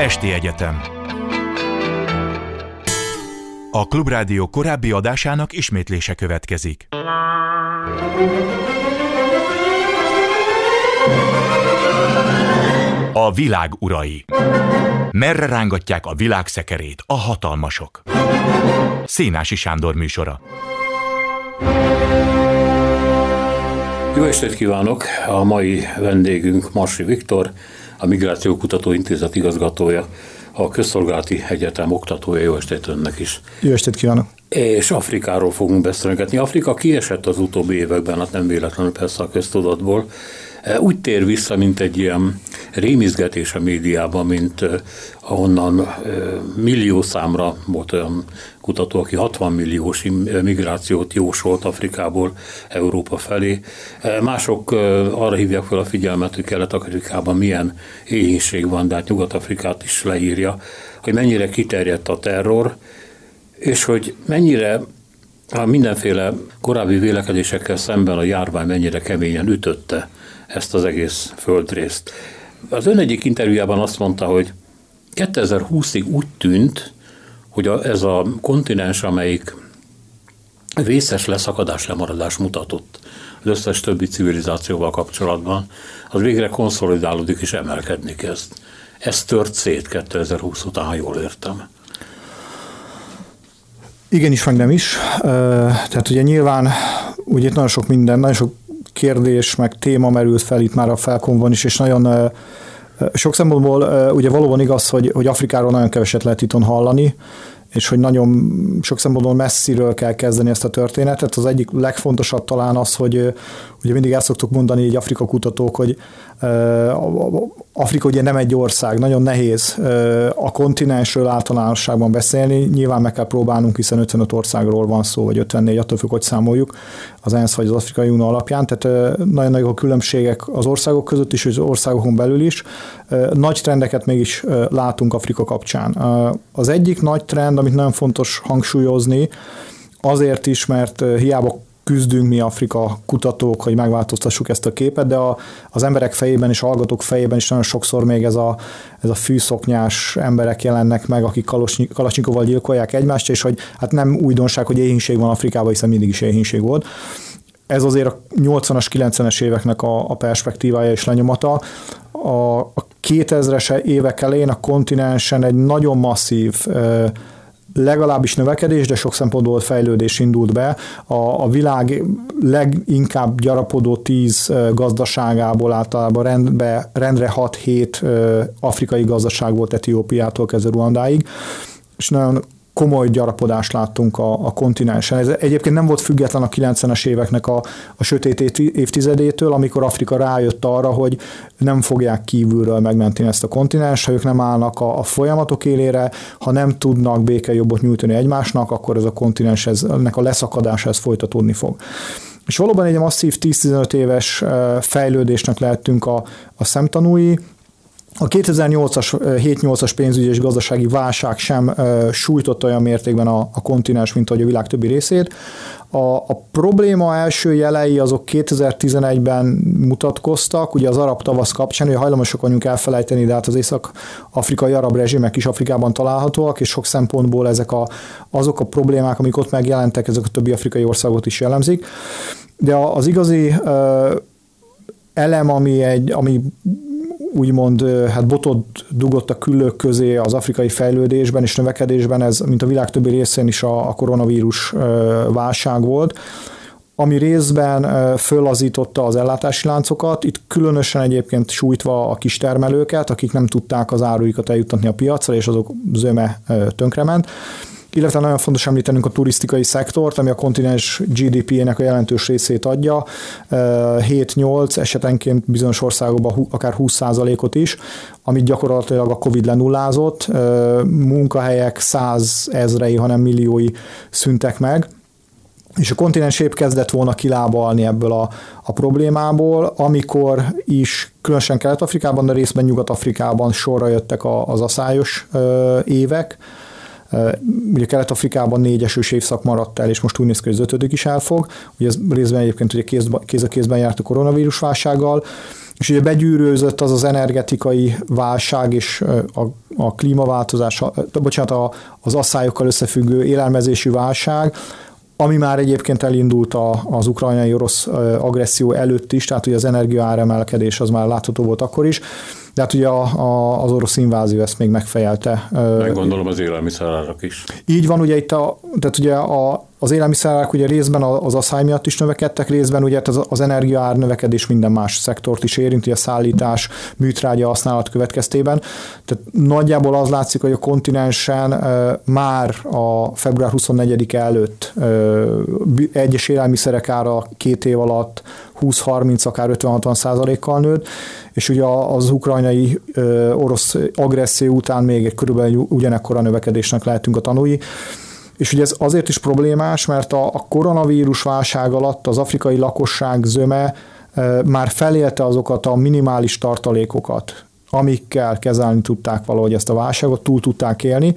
Esti Egyetem A Klubrádió korábbi adásának ismétlése következik. A világ urai. Merre rángatják a világ szekerét a hatalmasok? Szénási Sándor műsora. Jó estét kívánok! A mai vendégünk Marsi Viktor, a Migráció Kutató Intézet igazgatója, a Közszolgálati Egyetem oktatója. Jó estét önnek is! Jó estét kívánok! És Afrikáról fogunk beszélgetni. Afrika kiesett az utóbbi években, hát nem véletlenül persze a köztudatból, E, úgy tér vissza, mint egy ilyen rémizgetés a médiában, mint e, ahonnan e, millió számra volt olyan kutató, aki 60 milliós migrációt jósolt Afrikából Európa felé. Mások arra hívják fel a figyelmet, hogy Kelet-Afrikában milyen éhínség van, de hát Nyugat-Afrikát is leírja, hogy mennyire kiterjedt a terror, és hogy mennyire a mindenféle korábbi vélekedésekkel szemben a járvány mennyire keményen ütötte ezt az egész földrészt. Az ön egyik interjújában azt mondta, hogy 2020-ig úgy tűnt, hogy a, ez a kontinens, amelyik vészes leszakadás, lemaradás mutatott az összes többi civilizációval kapcsolatban, az végre konszolidálódik és emelkedni kezd. Ez tört szét 2020 után, ha jól értem. Igen is, meg nem is. Tehát ugye nyilván ugye itt nagyon sok minden, nagyon sok kérdés, meg téma merült fel itt már a felkonban is, és nagyon sok szempontból ugye valóban igaz, hogy, hogy Afrikáról nagyon keveset lehet itt hallani, és hogy nagyon sok szempontból messziről kell kezdeni ezt a történetet. Az egyik legfontosabb talán az, hogy ugye mindig el szoktuk mondani így Afrika kutatók, hogy Afrika ugye nem egy ország, nagyon nehéz a kontinensről általánosságban beszélni, nyilván meg kell próbálnunk, hiszen 55 országról van szó, vagy 54, attól függ, hogy számoljuk az ENSZ vagy az Afrikai Unió alapján, tehát nagyon nagyok a különbségek az országok között is, és az országokon belül is. Nagy trendeket mégis látunk Afrika kapcsán. Az egyik nagy trend, amit nagyon fontos hangsúlyozni, azért is, mert hiába küzdünk mi Afrika kutatók, hogy megváltoztassuk ezt a képet, de a, az emberek fejében és hallgatók fejében is nagyon sokszor még ez a, ez a fűszoknyás emberek jelennek meg, akik Kalasnyikovval gyilkolják egymást, és hogy hát nem újdonság, hogy éhínség van Afrikában, hiszen mindig is éhínség volt. Ez azért a 80-as, 90-es éveknek a, a perspektívája és lenyomata. A, a 2000-es évek elején a kontinensen egy nagyon masszív legalábbis növekedés, de sok szempontból fejlődés indult be. A, a világ leginkább gyarapodó tíz gazdaságából általában rendbe, rendre 6-7 afrikai gazdaság volt Etiópiától kezdve Ruandáig, és nagyon komoly gyarapodást láttunk a, a kontinensen. Ez egyébként nem volt független a 90-es éveknek a, a sötét évtizedétől, amikor Afrika rájött arra, hogy nem fogják kívülről megmenteni ezt a kontinens, ha ők nem állnak a, a folyamatok élére, ha nem tudnak békejobbot nyújtani egymásnak, akkor ez a kontinens, ez, ennek a leszakadása ez folytatódni fog. És valóban egy masszív 10-15 éves fejlődésnek lehetünk a, a szemtanúi, a 2008-as, 7-8-as pénzügyi és gazdasági válság sem sújtott olyan mértékben a, a kontinens, mint ahogy a világ többi részét. A, a probléma első jelei azok 2011-ben mutatkoztak, ugye az arab tavasz kapcsán, hogy hajlamosak vagyunk elfelejteni, de hát az észak-afrikai arab rezsimek is Afrikában találhatóak, és sok szempontból ezek a, azok a problémák, amik ott megjelentek, ezek a többi afrikai országot is jellemzik. De az igazi elem, ami, egy, ami úgymond hát botot dugott a küllők közé az afrikai fejlődésben és növekedésben, ez mint a világ többi részén is a, a koronavírus válság volt, ami részben fölazította az ellátási láncokat, itt különösen egyébként sújtva a kistermelőket, akik nem tudták az áruikat eljuttatni a piacra, és azok zöme tönkrement illetve nagyon fontos említenünk a turisztikai szektort, ami a kontinens GDP-nek a jelentős részét adja, 7-8, esetenként bizonyos országokban akár 20%-ot is, amit gyakorlatilag a Covid lenullázott, munkahelyek száz ezrei, hanem milliói szüntek meg, és a kontinens épp kezdett volna kilábalni ebből a, a problémából, amikor is különösen Kelet-Afrikában, de részben Nyugat-Afrikában sorra jöttek a, az aszályos ö, évek, Ugye Kelet-Afrikában négy esős évszak maradt el, és most úgy néz ki, hogy az ötödik is elfog. Ugye ez részben egyébként ugye kéz, kéz a kézben járt a koronavírus válsággal, és ugye begyűrőzött az az energetikai válság és a, a klímaváltozás, bocsánat, a, az asszályokkal összefüggő élelmezési válság, ami már egyébként elindult a, az ukrajnai orosz agresszió előtt is, tehát ugye az energiaáremelkedés az már látható volt akkor is, de hát ugye a, a, az orosz invázió ezt még megfejelte. Meggondolom az élelmiszerárak is. Így van, ugye itt a, tehát ugye a, az élelmiszerárak ugye részben az asszály miatt is növekedtek, részben ugye az, az energiaár növekedés minden más szektort is érinti, a szállítás, műtrágya használat következtében. Tehát nagyjából az látszik, hogy a kontinensen már a február 24 előtt egyes élelmiszerek ára két év alatt 20-30, akár 50-60 százalékkal nőtt, és ugye az ukrajnai orosz agresszió után még körülbelül ugyanekkora növekedésnek lehetünk a tanúi. És ugye ez azért is problémás, mert a, a koronavírus válság alatt az afrikai lakosság zöme már felélte azokat a minimális tartalékokat, amikkel kezelni tudták valahogy ezt a válságot, túl tudták élni,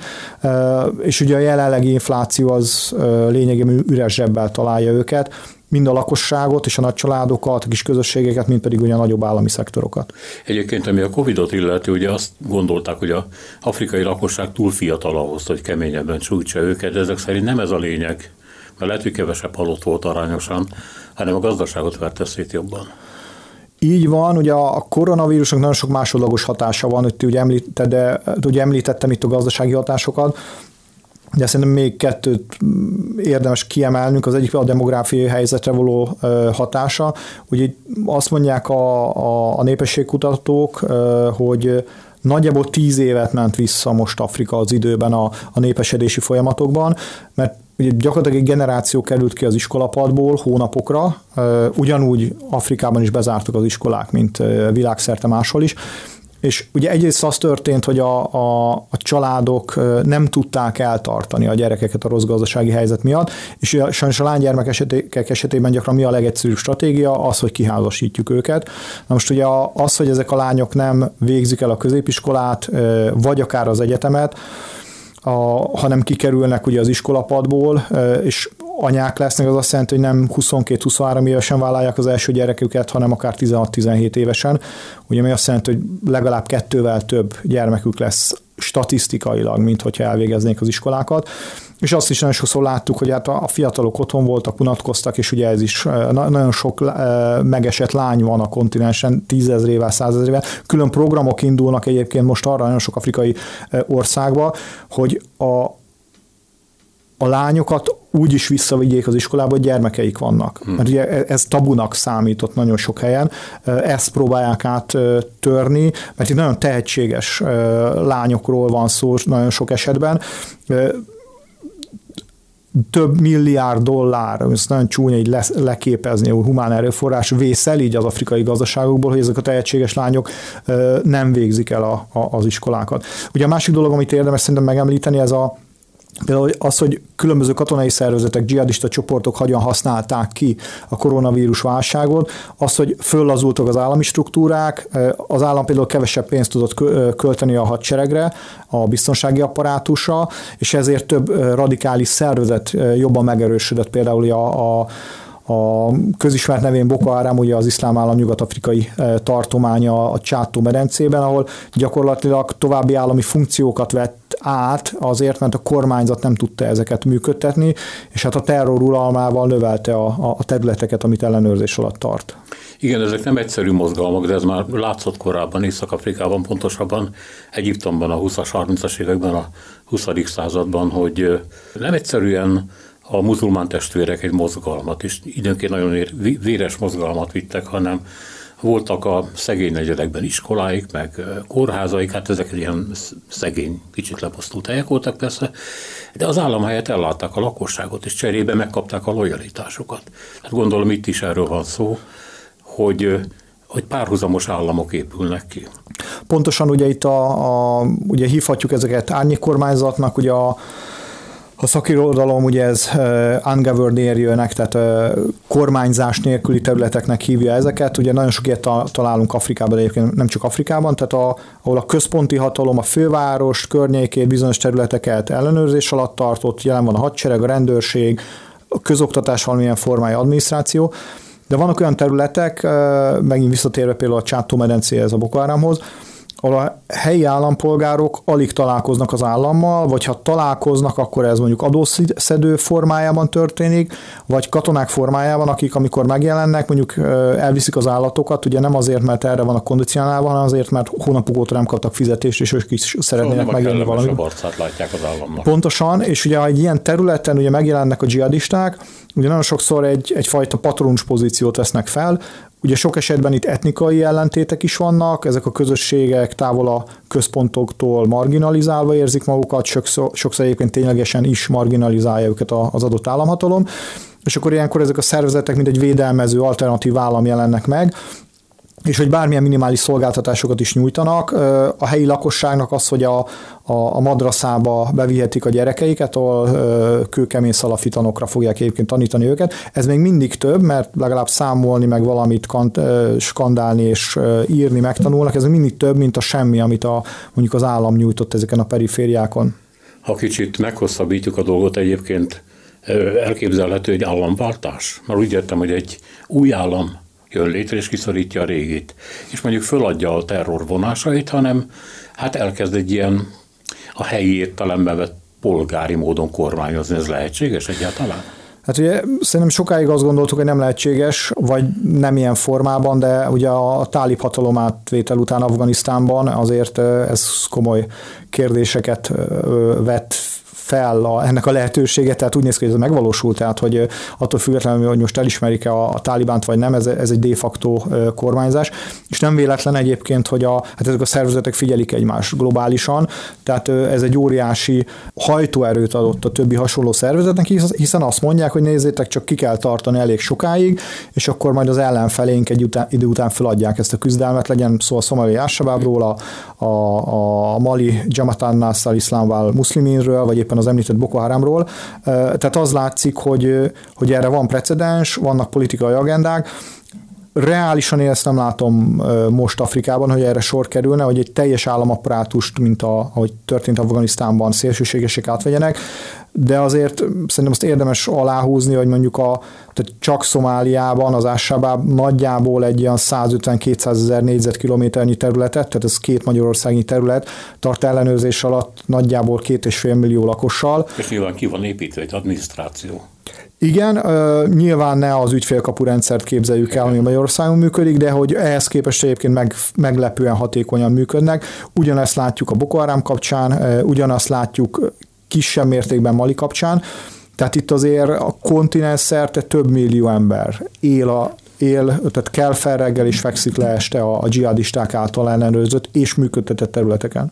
és ugye a jelenlegi infláció az lényegében üres zsebbel találja őket, mind a lakosságot és a nagy családokat, a kis közösségeket, mind pedig ugye a nagyobb állami szektorokat. Egyébként, ami a Covid-ot illeti, ugye azt gondolták, hogy a afrikai lakosság túl fiatal ahhoz, hogy keményebben csújtsa őket, de ezek szerint nem ez a lényeg, mert lehet, hogy kevesebb halott volt arányosan, hanem a gazdaságot verte szét jobban. Így van, ugye a koronavírusnak nagyon sok másodlagos hatása van, hogy ugye, említetted, de, ugye említettem itt a gazdasági hatásokat, de szerintem még kettőt érdemes kiemelnünk, az egyik a demográfiai helyzetre való hatása. Ugye azt mondják a, a, a népességkutatók, hogy nagyjából tíz évet ment vissza most Afrika az időben a, a népesedési folyamatokban, mert ugye gyakorlatilag egy generáció került ki az iskolapadból hónapokra, ugyanúgy Afrikában is bezártak az iskolák, mint világszerte máshol is, és ugye egyrészt az történt, hogy a, a, a családok nem tudták eltartani a gyerekeket a rossz gazdasági helyzet miatt, és sajnos a lánygyermek esetek esetében gyakran mi a legegyszerűbb stratégia? Az, hogy kiházasítjuk őket. Na most ugye az, hogy ezek a lányok nem végzik el a középiskolát, vagy akár az egyetemet, a, hanem kikerülnek ugye az iskolapadból, és anyák lesznek, az azt jelenti, hogy nem 22-23 évesen vállalják az első gyereküket, hanem akár 16-17 évesen. Ugye mi azt jelenti, hogy legalább kettővel több gyermekük lesz statisztikailag, mint hogyha elvégeznék az iskolákat. És azt is nagyon sokszor láttuk, hogy hát a fiatalok otthon voltak, unatkoztak, és ugye ez is nagyon sok megesett lány van a kontinensen, tízezrével, százezrével. Külön programok indulnak egyébként most arra nagyon sok afrikai országba, hogy a, a lányokat úgy is visszavigyék az iskolába, hogy gyermekeik vannak. Hmm. Mert ugye e- ez tabunak számított nagyon sok helyen. Ezt próbálják áttörni, mert itt nagyon tehetséges lányokról van szó nagyon sok esetben több milliárd dollár, ezt nagyon csúnya így leképezni, a humán erőforrás vészel így az afrikai gazdaságokból, hogy ezek a tehetséges lányok nem végzik el a, a, az iskolákat. Ugye a másik dolog, amit érdemes szerintem megemlíteni, ez a Például az, hogy különböző katonai szervezetek, dzsihadista csoportok hogyan használták ki a koronavírus válságot, az, hogy föllazultak az állami struktúrák, az állam például kevesebb pénzt tudott költeni a hadseregre, a biztonsági apparátusra, és ezért több radikális szervezet jobban megerősödött, például a, a a közismert nevén Boko Haram, ugye az iszlám állam nyugat-afrikai tartománya a Csátó medencében, ahol gyakorlatilag további állami funkciókat vett át azért, mert a kormányzat nem tudta ezeket működtetni, és hát a terror uralmával növelte a, a területeket, amit ellenőrzés alatt tart. Igen, ezek nem egyszerű mozgalmak, de ez már látszott korábban Észak-Afrikában, pontosabban Egyiptomban a 20-as, 30-as években, a 20. században, hogy nem egyszerűen a muzulmán testvérek egy mozgalmat, és időnként nagyon véres mozgalmat vittek, hanem voltak a szegény negyedekben iskoláik, meg kórházaik, hát ezek ilyen szegény, kicsit leposztult helyek voltak persze, de az állam helyett ellátták a lakosságot, és cserébe megkapták a lojalitásokat. Hát gondolom itt is erről van szó, hogy hogy párhuzamos államok épülnek ki. Pontosan ugye itt a, a ugye hívhatjuk ezeket árnyékkormányzatnak, ugye a a szakirodalom ugye ez ungoverned area tehát kormányzás nélküli területeknek hívja ezeket. Ugye nagyon sok ilyet találunk Afrikában, egyébként nem csak Afrikában, tehát a, ahol a központi hatalom a főváros környékét, bizonyos területeket ellenőrzés alatt tartott, jelen van a hadsereg, a rendőrség, a közoktatás valamilyen formája adminisztráció, de vannak olyan területek, megint visszatérve például a Csátó medencéhez, a Boko Haramhoz, ahol a helyi állampolgárok alig találkoznak az állammal, vagy ha találkoznak, akkor ez mondjuk adószedő formájában történik, vagy katonák formájában, akik amikor megjelennek, mondjuk elviszik az állatokat, ugye nem azért, mert erre van a kondicionálva, hanem azért, mert hónapok óta nem kaptak fizetést, és ők is szeretnének szóval megjelenni valamit. látják az államnak. Pontosan, és ugye egy ilyen területen ugye megjelennek a dzsihadisták, ugye nagyon sokszor egy, egyfajta patronus pozíciót vesznek fel, Ugye sok esetben itt etnikai ellentétek is vannak, ezek a közösségek távol a központoktól marginalizálva érzik magukat, sokszor, sokszor egyébként ténylegesen is marginalizálja őket az adott államhatalom, és akkor ilyenkor ezek a szervezetek, mint egy védelmező alternatív állam jelennek meg, és hogy bármilyen minimális szolgáltatásokat is nyújtanak. A helyi lakosságnak az, hogy a, a, a madraszába bevihetik a gyerekeiket, ahol kőkemény szalafitanokra fogják egyébként tanítani őket. Ez még mindig több, mert legalább számolni, meg valamit kant, skandálni és írni megtanulnak, ez mindig több, mint a semmi, amit a, mondjuk az állam nyújtott ezeken a perifériákon. Ha kicsit meghosszabbítjuk a dolgot egyébként, elképzelhető egy államváltás? Mert úgy értem, hogy egy új állam jön létre, és kiszorítja a régit. És mondjuk föladja a terror vonásait, hanem hát elkezd egy ilyen a helyi értelembe vett polgári módon kormányozni. Ez lehetséges egyáltalán? Hát ugye szerintem sokáig azt gondoltuk, hogy nem lehetséges, vagy nem ilyen formában, de ugye a tálib hatalom átvétel után Afganisztánban azért ez komoly kérdéseket vett fel a, ennek a lehetőséget, tehát úgy néz ki, hogy ez megvalósult, tehát hogy attól függetlenül, hogy most elismerik-e a, a tálibánt vagy nem, ez, ez egy de facto kormányzás, és nem véletlen egyébként, hogy a, hát ezek a szervezetek figyelik egymást globálisan, tehát ez egy óriási hajtóerőt adott a többi hasonló szervezetnek, hiszen azt mondják, hogy nézzétek, csak ki kell tartani elég sokáig, és akkor majd az ellenfelénk egy után, idő után feladják ezt a küzdelmet, legyen szó a szomali Ásabábról, a, a, a Mali Jamatan Nassal Iszlámval muszliminről, vagy éppen az említett Boko Haramról. Tehát az látszik, hogy, hogy erre van precedens, vannak politikai agendák, reálisan én ezt nem látom most Afrikában, hogy erre sor kerülne, hogy egy teljes államapparátust, mint a, ahogy történt Afganisztánban, szélsőségesek átvegyenek de azért szerintem azt érdemes aláhúzni, hogy mondjuk a, tehát csak Szomáliában az Ásabáb nagyjából egy olyan 150-200 ezer négyzetkilométernyi területet, tehát ez két magyarországi terület, tart ellenőrzés alatt nagyjából két és fél millió lakossal. És nyilván ki van építve egy adminisztráció. Igen, nyilván ne az ügyfélkapu rendszert képzeljük el, ami Magyarországon működik, de hogy ehhez képest egyébként meg, meglepően hatékonyan működnek. Ugyanezt látjuk a Boko Haram kapcsán, ugyanazt látjuk kisebb mértékben Mali kapcsán. Tehát itt azért a kontinens szerte több millió ember él, a, él tehát kell fel reggel és fekszik le este a, a dzsihadisták által ellenőrzött és működtetett területeken.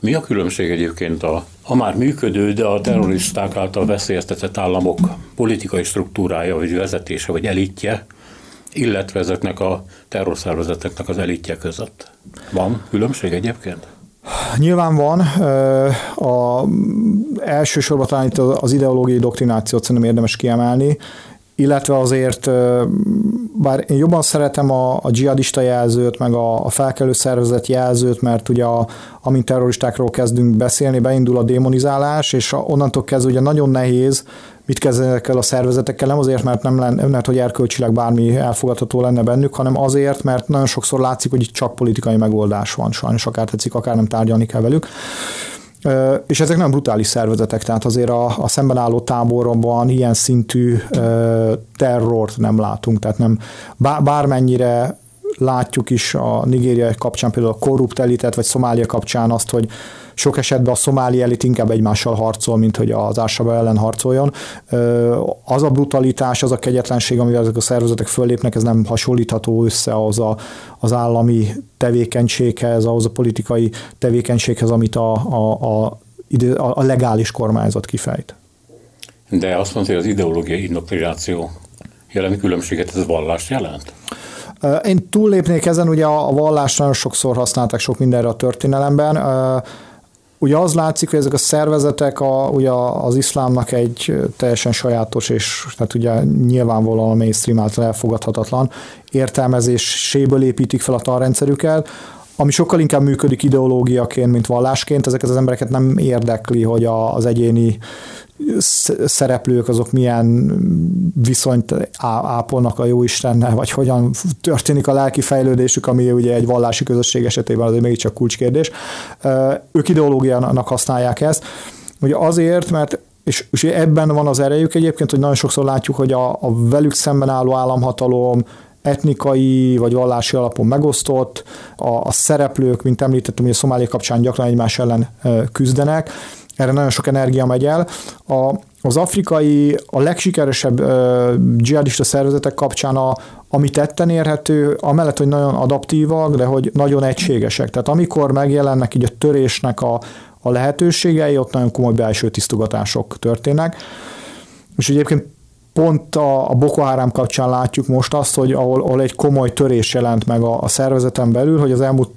Mi a különbség egyébként a, a már működő, de a terroristák által veszélyeztetett államok politikai struktúrája, vagy vezetése, vagy elitje, illetve ezeknek a terrorszervezeteknek az elitje között? Van különbség egyébként? Nyilván van. A elsősorban talán itt az ideológiai doktrinációt szerintem érdemes kiemelni, illetve azért, bár én jobban szeretem a, a dzsihadista jelzőt, meg a, a felkelő szervezet jelzőt, mert ugye a, amint terroristákról kezdünk beszélni, beindul a démonizálás, és onnantól kezdve ugye nagyon nehéz mit kezdenek el a szervezetekkel, nem azért, mert nem lenne, mert hogy erkölcsileg bármi elfogadható lenne bennük, hanem azért, mert nagyon sokszor látszik, hogy itt csak politikai megoldás van, sajnos akár tetszik, akár nem tárgyalni kell velük. És ezek nem brutális szervezetek, tehát azért a, a szemben álló táborban ilyen szintű terrort nem látunk, tehát nem bármennyire látjuk is a Nigéria kapcsán például a korrupt elitet, vagy Szomália kapcsán azt, hogy sok esetben a szomáli elit inkább egymással harcol, mint hogy az Ásaba ellen harcoljon. Az a brutalitás, az a kegyetlenség, amivel ezek a szervezetek föllépnek, ez nem hasonlítható össze az a, az állami tevékenységhez, ahhoz a politikai tevékenységhez, amit a, a, a, a legális kormányzat kifejt. De azt mondta, hogy az ideológiai indoktrináció jelent különbséget, ez vallást jelent? Én túllépnék ezen, ugye a vallást nagyon sokszor használták sok mindenre a történelemben. Ugye az látszik, hogy ezek a szervezetek a, ugye az iszlámnak egy teljesen sajátos és tehát ugye nyilvánvalóan a mainstream által elfogadhatatlan értelmezéséből építik fel a tanrendszerüket, ami sokkal inkább működik ideológiaként, mint vallásként. Ezeket az embereket nem érdekli, hogy az egyéni szereplők azok milyen viszonyt ápolnak a jóistennel, vagy hogyan történik a lelki fejlődésük, ami ugye egy vallási közösség esetében azért mégiscsak kulcskérdés. Ők ideológiának használják ezt, ugye azért, mert és, és ebben van az erejük egyébként, hogy nagyon sokszor látjuk, hogy a, a velük szemben álló államhatalom etnikai vagy vallási alapon megosztott, a, a szereplők, mint említettem, hogy a szomália kapcsán gyakran egymás ellen küzdenek, erre nagyon sok energia megy el. A, az afrikai, a legsikeresebb uh, dzsihadista szervezetek kapcsán, a, ami tetten érhető, amellett, hogy nagyon adaptívak, de hogy nagyon egységesek. Tehát amikor megjelennek így a törésnek a, a lehetőségei, ott nagyon komoly belső tisztogatások történnek. És egyébként pont a, a Boko Haram kapcsán látjuk most azt, hogy ahol, ahol egy komoly törés jelent meg a, a szervezeten belül, hogy az elmúlt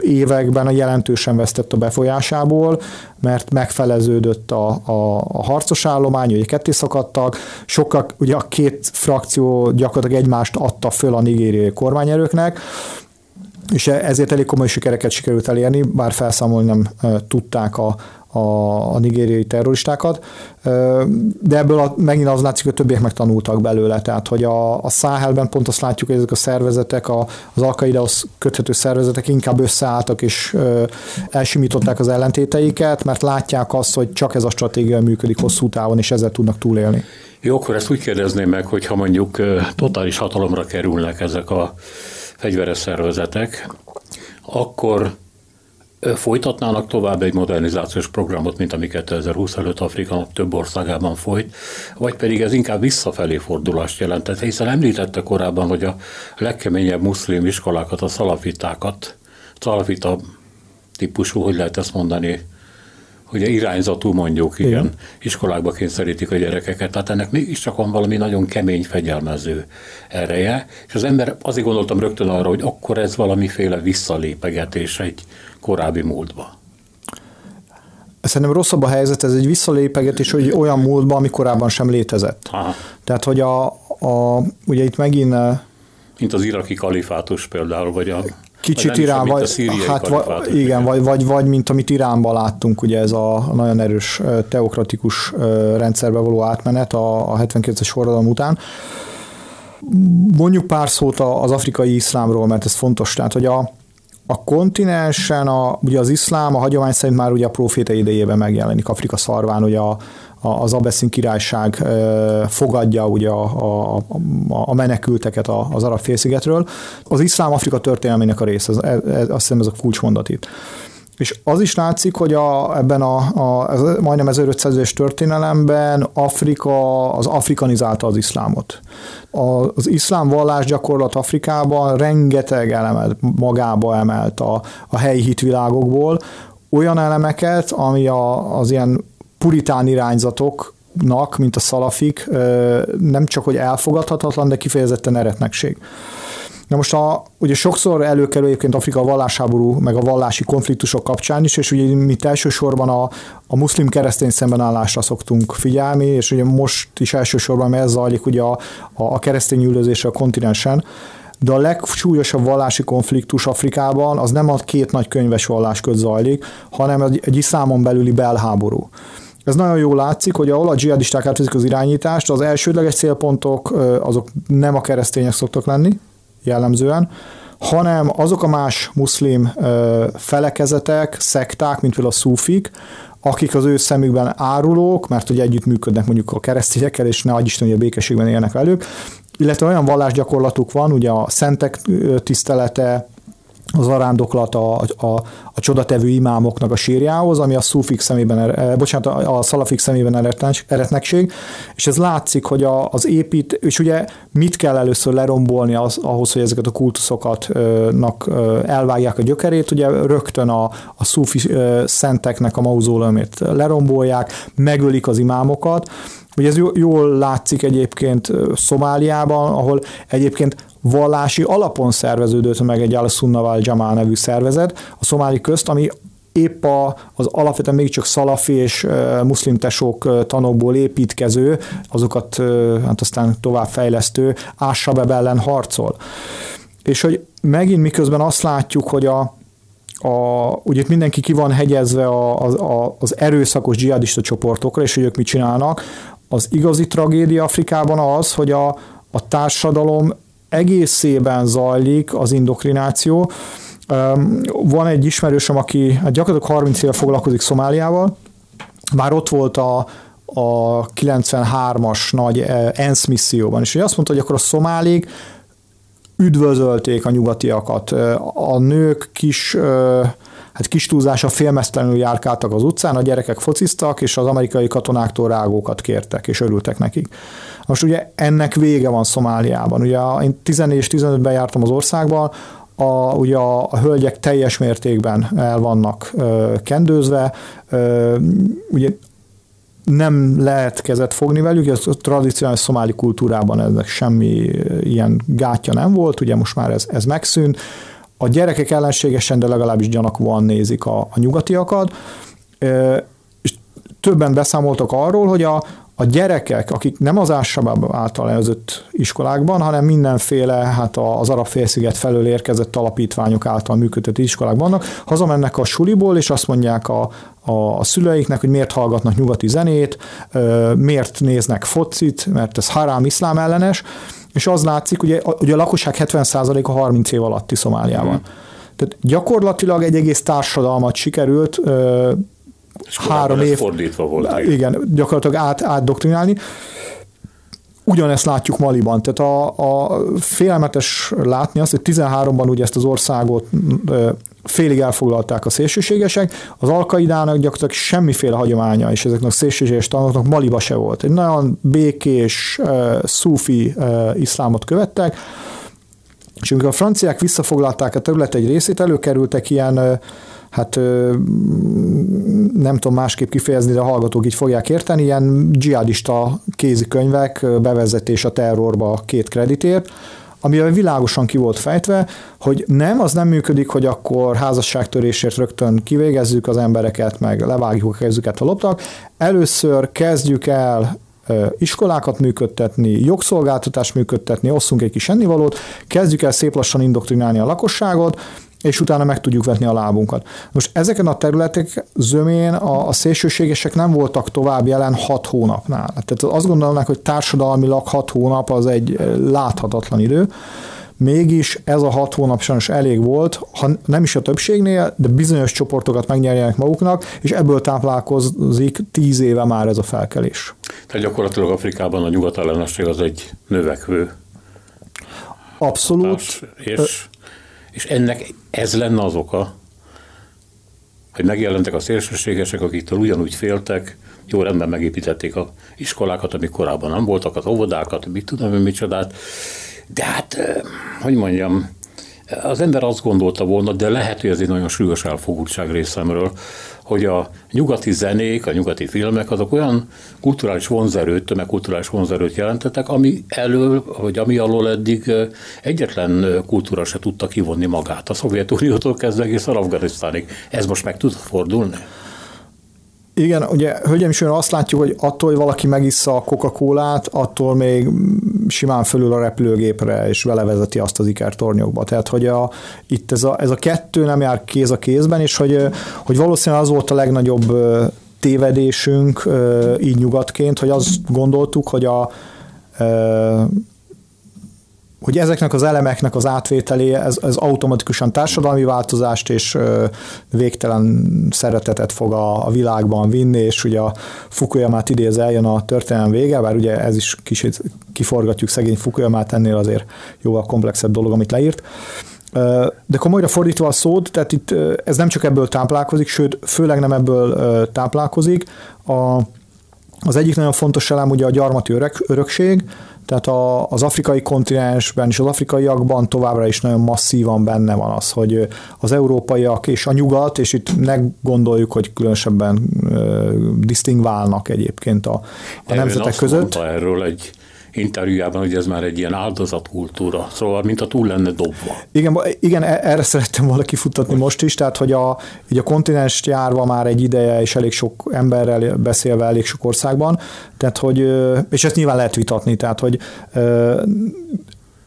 években jelentősen vesztett a befolyásából, mert megfeleződött a, a, a harcos állomány, ugye ketté szakadtak, sokkal, ugye a két frakció gyakorlatilag egymást adta föl a nigériai kormányerőknek, és ezért elég komoly sikereket sikerült elérni, bár felszámolni nem tudták a, a, a nigériai terroristákat, de ebből a, megint az látszik, hogy többiek megtanultak belőle, tehát hogy a, a Száhelben pont azt látjuk, hogy ezek a szervezetek, a, az Alkaidahoz köthető szervezetek inkább összeálltak és elsimították az ellentéteiket, mert látják azt, hogy csak ez a stratégia működik hosszú távon, és ezzel tudnak túlélni. Jó, akkor ezt úgy kérdezném meg, hogy ha mondjuk totális hatalomra kerülnek ezek a fegyveres szervezetek, akkor folytatnának tovább egy modernizációs programot, mint ami 2020 előtt Afrika több országában folyt, vagy pedig ez inkább visszafelé fordulást jelentett, hiszen említette korábban, hogy a legkeményebb muszlim iskolákat, a szalafitákat, szalafita típusú, hogy lehet ezt mondani, ugye irányzatú mondjuk, igen, igen, iskolákba kényszerítik a gyerekeket, tehát ennek mégiscsak van valami nagyon kemény, fegyelmező ereje, és az ember azért gondoltam rögtön arra, hogy akkor ez valamiféle visszalépegetés egy korábbi múltba. Szerintem rosszabb a helyzet, ez egy visszalépegetés, hogy olyan múltba, ami korábban sem létezett. Aha. Tehát, hogy a, a, ugye itt megint... Eh, Mint az iraki kalifátus például, vagy a Kicsit Irán, vagy, hát, vagy, igen, vagy, vagy, vagy, mint amit Iránban láttunk, ugye ez a nagyon erős teokratikus rendszerbe való átmenet a, a 79-es forradalom után. Mondjuk pár szót az afrikai iszlámról, mert ez fontos. Tehát, hogy a, a kontinensen, a, ugye az iszlám a hagyomány szerint már ugye a proféta idejében megjelenik Afrika szarván, ugye a, az Abeszin királyság fogadja ugye a, a, a menekülteket az arab félszigetről. Az iszlám Afrika történelmének a része, ez, ez, azt hiszem ez a kulcsmondat itt. És az is látszik, hogy a, ebben a, a ez, majdnem 1500 éves történelemben Afrika, az afrikanizálta az iszlámot. A, az iszlám vallás gyakorlat Afrikában rengeteg elemet magába emelt a, a helyi hitvilágokból, olyan elemeket, ami a, az ilyen puritán irányzatoknak, mint a szalafik, nem csak hogy elfogadhatatlan, de kifejezetten eretnekség. Na most a, ugye sokszor előkerül egyébként Afrika a vallásháború, meg a vallási konfliktusok kapcsán is, és ugye mi elsősorban a, a muszlim keresztény szembenállásra szoktunk figyelni, és ugye most is elsősorban ez zajlik ugye a, a, a keresztény üldözésre a kontinensen, de a legsúlyosabb vallási konfliktus Afrikában az nem a két nagy könyves vallás köz zajlik, hanem egy, egy iszlámon belüli belháború. Ez nagyon jól látszik, hogy ahol a dzsihadisták átvezik az irányítást, az elsődleges célpontok azok nem a keresztények szoktak lenni, jellemzően, hanem azok a más muszlim felekezetek, szekták, mint például a szúfik, akik az ő szemükben árulók, mert ugye együtt működnek mondjuk a keresztényekkel, és ne adj Isten, hogy a békességben élnek velük, illetve olyan vallásgyakorlatuk van, ugye a szentek tisztelete, az arándoklat a, a, a csodatevő imámoknak a sírjához, ami a szúfik szemében, eh, bocsánat, a szalafik szemében eretnekség, és ez látszik, hogy a, az épít, és ugye mit kell először lerombolni az, ahhoz, hogy ezeket a kultuszokatnak elvágják a gyökerét, ugye rögtön a, a szúfi szenteknek a mauzóleumét lerombolják, megölik az imámokat, Ugye ez jól látszik egyébként Szomáliában, ahol egyébként vallási alapon szerveződött meg egy al-Sunnah Jamal nevű szervezet. A szomáli közt, ami épp a, az alapvetően még csak szalafi és muszlim tesók tanokból építkező, azokat hát aztán továbbfejlesztő Ásabeb ellen harcol. És hogy megint miközben azt látjuk, hogy a, a, ugye itt mindenki ki van hegyezve a, a, az erőszakos dzsihadista csoportokra, és hogy ők mit csinálnak. Az igazi tragédia Afrikában az, hogy a, a társadalom egészében zajlik az indokrináció. Van egy ismerősöm, aki gyakorlatilag 30 éve foglalkozik Szomáliával, már ott volt a, a 93-as nagy eh, ENSZ misszióban, és azt mondta, hogy akkor a szomálik üdvözölték a nyugatiakat. A nők kis hát kis túlzása félmeztelenül járkáltak az utcán, a gyerekek fociztak, és az amerikai katonáktól rágókat kértek, és örültek nekik. Most ugye ennek vége van Szomáliában. Ugye én 14 és 15-ben jártam az országban, a, ugye a, a hölgyek teljes mértékben el vannak ö, kendőzve, ö, ugye nem lehet kezet fogni velük, ez a tradicionális szomáli kultúrában ezek semmi ilyen gátja nem volt, ugye most már ez, ez megszűnt. A gyerekek ellenségesen, de legalábbis gyanakúan nézik a, a nyugatiakat, és többen beszámoltak arról, hogy a, a gyerekek, akik nem az Ássabab által előzött iskolákban, hanem mindenféle hát az arab félsziget felől érkezett alapítványok által működött iskolák vannak, hazamennek a suliból, és azt mondják a, a, szüleiknek, hogy miért hallgatnak nyugati zenét, miért néznek focit, mert ez harám iszlám ellenes, és az látszik, ugye, ugye a lakosság 70%-a 30 év alatti Szomáliában. Mm. Tehát gyakorlatilag egy egész társadalmat sikerült három év. fordítva volt. Igen, gyakorlatilag át, átdoktrinálni. Ugyanezt látjuk Maliban, tehát a, a félelmetes látni azt, hogy 13-ban ugye ezt az országot félig elfoglalták a szélsőségesek, az alkaidának gyakorlatilag semmiféle hagyománya, és ezeknek a szélsőséges tanulóknak Maliba se volt. Egy nagyon békés, uh, szufi uh, iszlámot követtek, és amikor a franciák visszafoglalták a terület egy részét, előkerültek ilyen uh, hát nem tudom másképp kifejezni, de a hallgatók így fogják érteni, ilyen dzsihadista kézikönyvek, bevezetés a terrorba két kreditért, amivel világosan ki volt fejtve, hogy nem, az nem működik, hogy akkor házasságtörésért rögtön kivégezzük az embereket, meg levágjuk a kezüket, ha loptak. Először kezdjük el iskolákat működtetni, jogszolgáltatást működtetni, osszunk egy kis ennivalót, kezdjük el szép lassan indoktrinálni a lakosságot, és utána meg tudjuk vetni a lábunkat. Most ezeken a területek zömén a, a szélsőségesek nem voltak tovább jelen hat hónapnál. Tehát azt gondolnák, hogy társadalmilag hat hónap az egy eh, láthatatlan idő, mégis ez a hat hónap sajnos elég volt, ha nem is a többségnél, de bizonyos csoportokat megnyerjenek maguknak, és ebből táplálkozik tíz éve már ez a felkelés. Tehát gyakorlatilag Afrikában a nyugatellenesség az egy növekvő Abszolút. Hatás, és és ennek ez lenne az oka, hogy megjelentek a szélsőségesek, akiktől ugyanúgy féltek, jó rendben megépítették a iskolákat, amik korábban nem voltak, az óvodákat, mit tudom, hogy micsodát, de hát, hogy mondjam, az ember azt gondolta volna, de lehet, hogy ez egy nagyon súlyos elfogultság részemről, hogy a nyugati zenék, a nyugati filmek, azok olyan kulturális vonzerőt, tömegkulturális vonzerőt jelentettek, ami elől, vagy ami alól eddig egyetlen kultúra se tudta kivonni magát. A Szovjetuniótól kezdve egész Afganisztánig. Ez most meg tud fordulni? Igen, ugye, hölgyem is azt látjuk, hogy attól, hogy valaki megissza a Coca-Colát, attól még simán fölül a repülőgépre, és belevezeti azt az ikertornyokba. Tehát, hogy a, itt ez a, ez a kettő nem jár kéz a kézben, és hogy, hogy valószínűleg az volt a legnagyobb tévedésünk így nyugatként, hogy azt gondoltuk, hogy a hogy ezeknek az elemeknek az átvételé, ez, ez automatikusan társadalmi változást és végtelen szeretetet fog a, a világban vinni, és ugye a Fukuyamát idéz eljön a történelem vége, bár ugye ez is kicsit kiforgatjuk szegény Fukuyamát, ennél azért jóval komplexebb dolog, amit leírt. De komolyra fordítva a szót, tehát itt ez nem csak ebből táplálkozik, sőt, főleg nem ebből táplálkozik. A, az egyik nagyon fontos elem ugye a gyarmati öreg, örökség, tehát a, az afrikai kontinensben és az afrikaiakban továbbra is nagyon masszívan benne van az, hogy az európaiak és a nyugat, és itt ne gondoljuk, hogy különösebben uh, disztingválnak egyébként a, a nemzetek között. erről egy interjújában, hogy ez már egy ilyen áldozatkultúra, szóval mint a túl lenne dobva. Igen, igen e- erre szerettem volna kifutatni most is, tehát hogy a, így a kontinens járva már egy ideje, és elég sok emberrel beszélve elég sok országban, tehát hogy, és ezt nyilván lehet vitatni, tehát hogy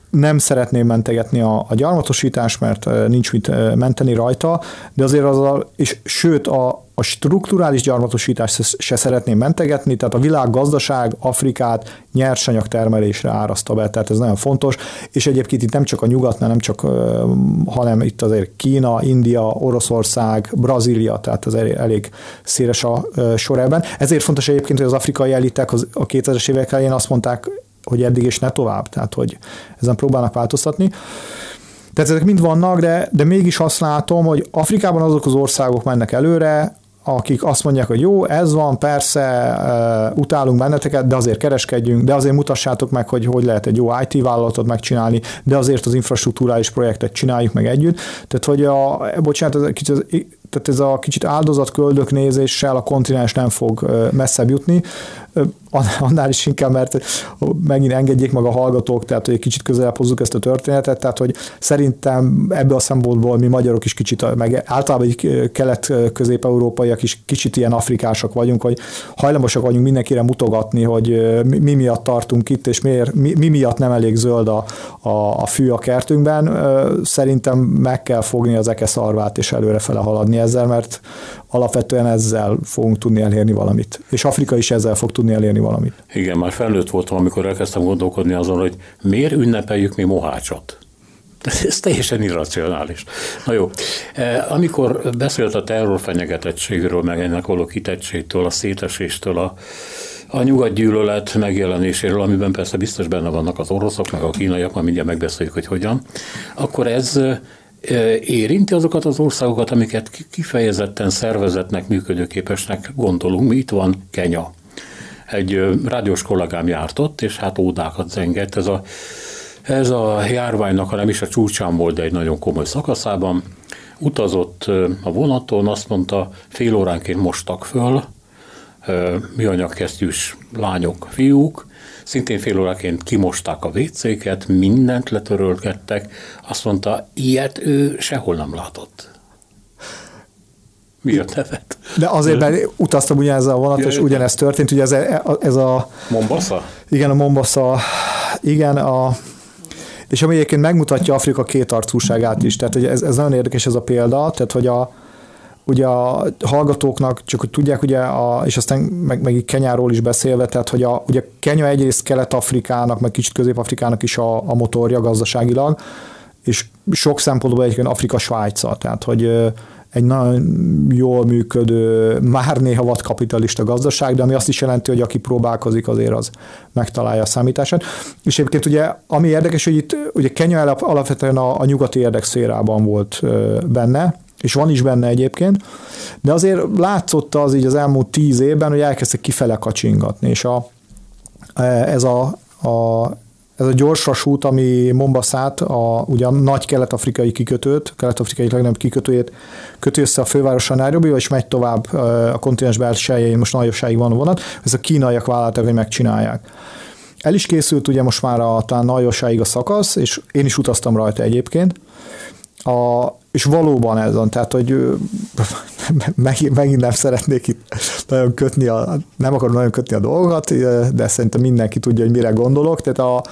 nem szeretném mentegetni a, a gyarmatosítást, mert nincs mit menteni rajta, de azért az a, és sőt a, a strukturális gyarmatosítást se szeretném mentegetni, tehát a világgazdaság Afrikát nyersanyag termelésre áraszta be, tehát ez nagyon fontos, és egyébként itt nem csak a nyugatnál, nem csak, hanem itt azért Kína, India, Oroszország, Brazília, tehát az elég széles a sor ebben. Ezért fontos egyébként, hogy az afrikai elitek az, a 2000-es évek elején azt mondták, hogy eddig és ne tovább, tehát hogy ezen próbálnak változtatni. Tehát ezek mind vannak, de, de mégis azt látom, hogy Afrikában azok az országok mennek előre, akik azt mondják, hogy jó, ez van, persze, utálunk benneteket, de azért kereskedjünk, de azért mutassátok meg, hogy hogy lehet egy jó IT vállalatot megcsinálni, de azért az infrastruktúrális projektet csináljuk meg együtt. Tehát, hogy a, bocsánat, ez kicsit, tehát ez a kicsit áldozatköldök nézéssel a kontinens nem fog messzebb jutni annál is inkább, mert megint engedjék meg a hallgatók, tehát hogy egy kicsit közelebb hozzuk ezt a történetet, tehát hogy szerintem ebből a szempontból mi magyarok is kicsit, meg általában egy kelet-közép-európaiak is kicsit ilyen afrikásak vagyunk, hogy hajlamosak vagyunk mindenkire mutogatni, hogy mi miatt tartunk itt, és miért, mi, mi miatt nem elég zöld a, a, a fű a kertünkben. Szerintem meg kell fogni az ekeszarvát és előrefele haladni ezzel, mert alapvetően ezzel fogunk tudni elérni valamit. És Afrika is ezzel fog tudni elérni valamit. Igen, már felnőtt voltam, amikor elkezdtem gondolkodni azon, hogy miért ünnepeljük mi mohácsot. Ez teljesen irracionális. Na jó, e, amikor beszélt a terrorfenyegetettségről, meg ennek való kitettségtől, a széteséstől, a, a nyugatgyűlölet megjelenéséről, amiben persze biztos benne vannak az oroszok, meg a kínaiak, majd mindjárt megbeszéljük, hogy hogyan, akkor ez érinti azokat az országokat, amiket kifejezetten szervezetnek, működőképesnek gondolunk. Mi itt van Kenya. Egy rádiós kollégám járt ott, és hát ódákat zengett. Ez a, ez a járványnak, ha nem is a csúcsán volt, de egy nagyon komoly szakaszában. Utazott a vonaton, azt mondta, fél óránként mostak föl, műanyagkesztyűs lányok, fiúk, szintén fél óraként kimosták a WC-ket, mindent letörölgettek, azt mondta, ilyet ő sehol nem látott. Miért nevet? De azért, mert utaztam ugyanezzel a vonat, és ugyanezt történt, ugye ez a, ez a... Mombasa? Igen, a Mombasa, igen, a, és ami egyébként megmutatja Afrika két arcúságát is, tehát ez, ez nagyon érdekes ez a példa, tehát hogy a, ugye a hallgatóknak, csak hogy tudják, ugye, a, és aztán meg, meg Kenyáról is beszélve, tehát hogy a, ugye Kenya egyrészt Kelet-Afrikának, meg kicsit Közép-Afrikának is a, a motorja gazdaságilag, és sok szempontból egyébként Afrika Svájca, tehát hogy egy nagyon jól működő, már néha vadkapitalista gazdaság, de ami azt is jelenti, hogy aki próbálkozik, azért az megtalálja a számítását. És egyébként ugye, ami érdekes, hogy itt ugye Kenya alapvetően a, a nyugati érdekszérában volt benne, és van is benne egyébként, de azért látszott az így az elmúlt tíz évben, hogy elkezdtek kifele kacsingatni, és a, ez a, a ez a gyorsvasút, ami Mombaszát, a, ugye a nagy kelet-afrikai kikötőt, kelet-afrikai legnagyobb kikötőjét kötő össze a fővárosa Nairobi, és megy tovább a kontinens belsején, most nagyosságig van a vonat, ez a kínaiak vállalták, hogy megcsinálják. El is készült ugye most már a, talán nagyosságig a szakasz, és én is utaztam rajta egyébként, a, és valóban ez van, tehát, hogy megint, megint nem szeretnék itt nagyon kötni a, nem akarom nagyon kötni a dolgokat, de szerintem mindenki tudja, hogy mire gondolok, tehát a,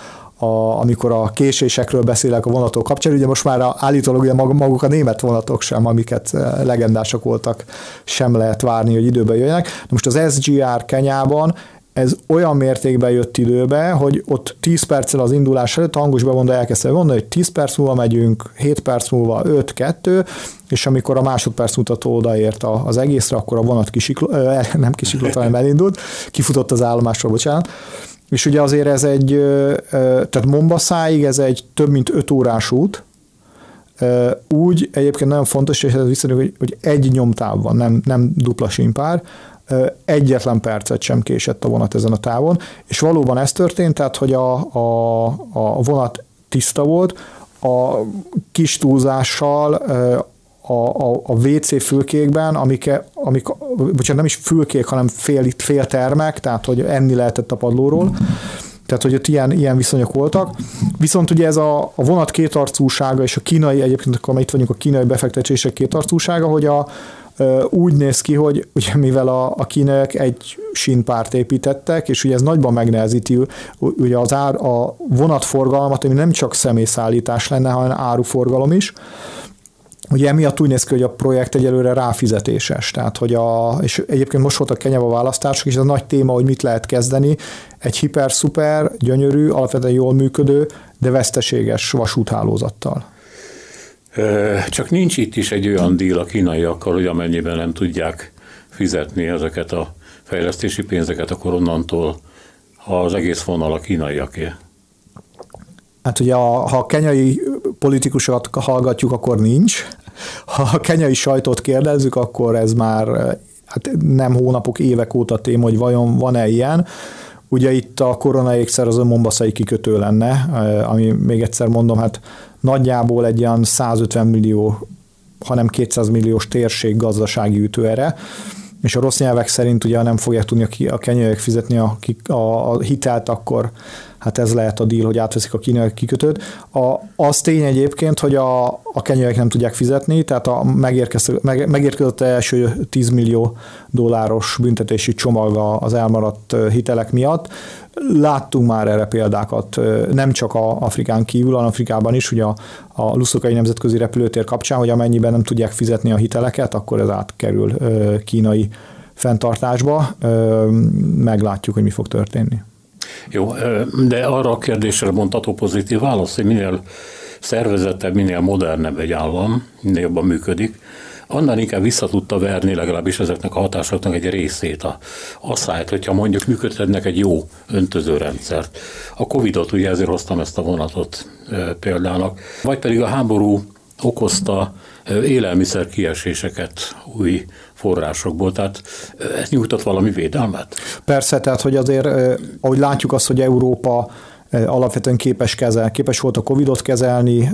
a, amikor a késésekről beszélek a vonatok kapcsán, ugye most már a, állítólag ugye maguk a német vonatok sem, amiket legendások voltak, sem lehet várni, hogy időben jöjjenek. De most az SGR Kenyában ez olyan mértékben jött időbe, hogy ott 10 perccel az indulás előtt hangos bemondó elkezdte mondani, hogy 10 perc múlva megyünk, 7 perc múlva 5-2, és amikor a másodperc mutató odaért az egészre, akkor a vonat kisiklott, nem kisiklott, hanem elindult, kifutott az állomásról, bocsánat. És ugye azért ez egy, tehát Mombaszáig ez egy több mint 5 órás út, úgy egyébként nagyon fontos, és ez viszonylag, hogy, hogy egy nyomtáv van, nem, nem dupla simpár, egyetlen percet sem késett a vonat ezen a távon, és valóban ez történt, tehát hogy a, a, a vonat tiszta volt, a kis túlzással a, a, a WC fülkékben, amik, amik bocsánat, nem is fülkék, hanem fél, fél termek, tehát hogy enni lehetett a padlóról, tehát, hogy ott ilyen, ilyen viszonyok voltak. Viszont ugye ez a, a vonat kétarcúsága és a kínai, egyébként akkor itt vagyunk a kínai befektetések kétarcúsága, hogy a, úgy néz ki, hogy ugye mivel a, a kínaiak egy sínpárt építettek, és ugye ez nagyban megnehezíti ugye az ár, a vonatforgalmat, ami nem csak személyszállítás lenne, hanem áruforgalom is, Ugye emiatt úgy néz ki, hogy a projekt egyelőre ráfizetéses, tehát hogy a, és egyébként most voltak Kenyava választások, és ez a nagy téma, hogy mit lehet kezdeni, egy hiper-szuper, gyönyörű, alapvetően jól működő, de veszteséges vasúthálózattal. Csak nincs itt is egy olyan díl a kínaiakkal, hogy amennyiben nem tudják fizetni ezeket a fejlesztési pénzeket, akkor onnantól az egész vonal a kínaiaké. Hát ugye, a, ha a kenyai politikusokat hallgatjuk, akkor nincs. Ha a kenyai sajtót kérdezzük, akkor ez már hát nem hónapok, évek óta tém, hogy vajon van-e ilyen. Ugye itt a korona ékszer az a Mombaszai kikötő lenne, ami még egyszer mondom, hát nagyjából egy olyan 150 millió, hanem 200 milliós térség gazdasági ütőere, és a rossz nyelvek szerint ugye nem fogják tudni a kenyaiak fizetni a, a, a hitelt, akkor hát ez lehet a deal, hogy átveszik a kínai kikötőt. A, az tény egyébként, hogy a, a kenyaiak nem tudják fizetni, tehát a meg, megérkezett első 10 millió dolláros büntetési csomag az elmaradt hitelek miatt. Láttunk már erre példákat, nem csak a Afrikán kívül, hanem Afrikában is, ugye a, a Luszokai Nemzetközi Repülőtér kapcsán, hogy amennyiben nem tudják fizetni a hiteleket, akkor ez átkerül kínai fenntartásba. Meglátjuk, hogy mi fog történni. Jó, de arra a kérdésre mondható pozitív válasz, hogy minél szervezettebb, minél modernebb egy állam, minél jobban működik, annál inkább vissza tudta verni legalábbis ezeknek a hatásoknak egy részét, a asszályt, hogyha mondjuk működhetnek egy jó öntözőrendszert. A Covid-ot ugye ezért hoztam ezt a vonatot példának, vagy pedig a háború okozta élelmiszer kieséseket új forrásokból, tehát ez nyújtott valami védelmet? Persze, tehát hogy azért, ahogy látjuk azt, hogy Európa alapvetően képes kezel, képes volt a Covid-ot kezelni,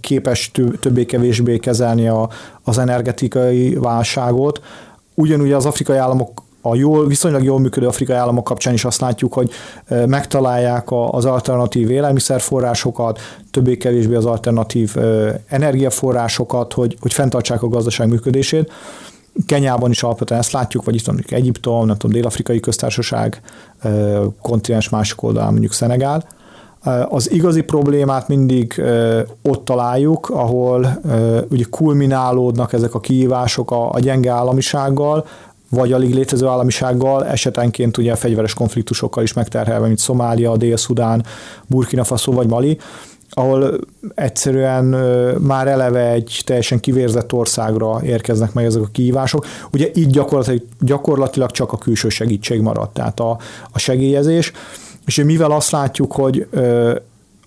képes többé-kevésbé kezelni a, az energetikai válságot. Ugyanúgy az afrikai államok a jól, viszonylag jól működő afrikai államok kapcsán is azt látjuk, hogy megtalálják az alternatív élelmiszerforrásokat, többé-kevésbé az alternatív energiaforrásokat, hogy, hogy fenntartsák a gazdaság működését. Kenyában is alapvetően ezt látjuk, vagy itt mondjuk Egyiptom, nem tudom, Dél-Afrikai Köztársaság, kontinens másik oldalán mondjuk Szenegál. Az igazi problémát mindig ott találjuk, ahol ugye kulminálódnak ezek a kihívások a, a gyenge államisággal, vagy alig létező államisággal, esetenként ugye fegyveres konfliktusokkal is megterhelve, mint Szomália, Dél-Szudán, Burkina Faso vagy Mali, ahol egyszerűen már eleve egy teljesen kivérzett országra érkeznek meg ezek a kihívások. Ugye így gyakorlatilag, gyakorlatilag csak a külső segítség maradt, tehát a, a segélyezés, és mivel azt látjuk, hogy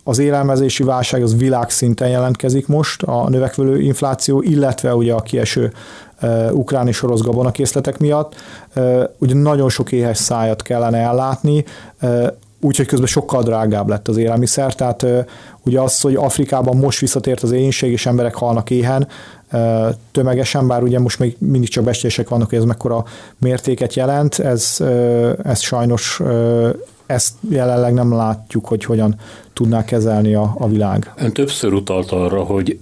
az élelmezési válság az világszinten jelentkezik most, a növekvő infláció, illetve ugye a kieső ukrán és orosz gabonakészletek miatt. Ugye nagyon sok éhes szájat kellene ellátni, úgyhogy közben sokkal drágább lett az élelmiszer, tehát ugye az, hogy Afrikában most visszatért az éhénység, és emberek halnak éhen, tömegesen, bár ugye most még mindig csak bestések vannak, hogy ez mekkora mértéket jelent, ez, ez sajnos ezt jelenleg nem látjuk, hogy hogyan tudná kezelni a, a világ. Ön többször utalt arra, hogy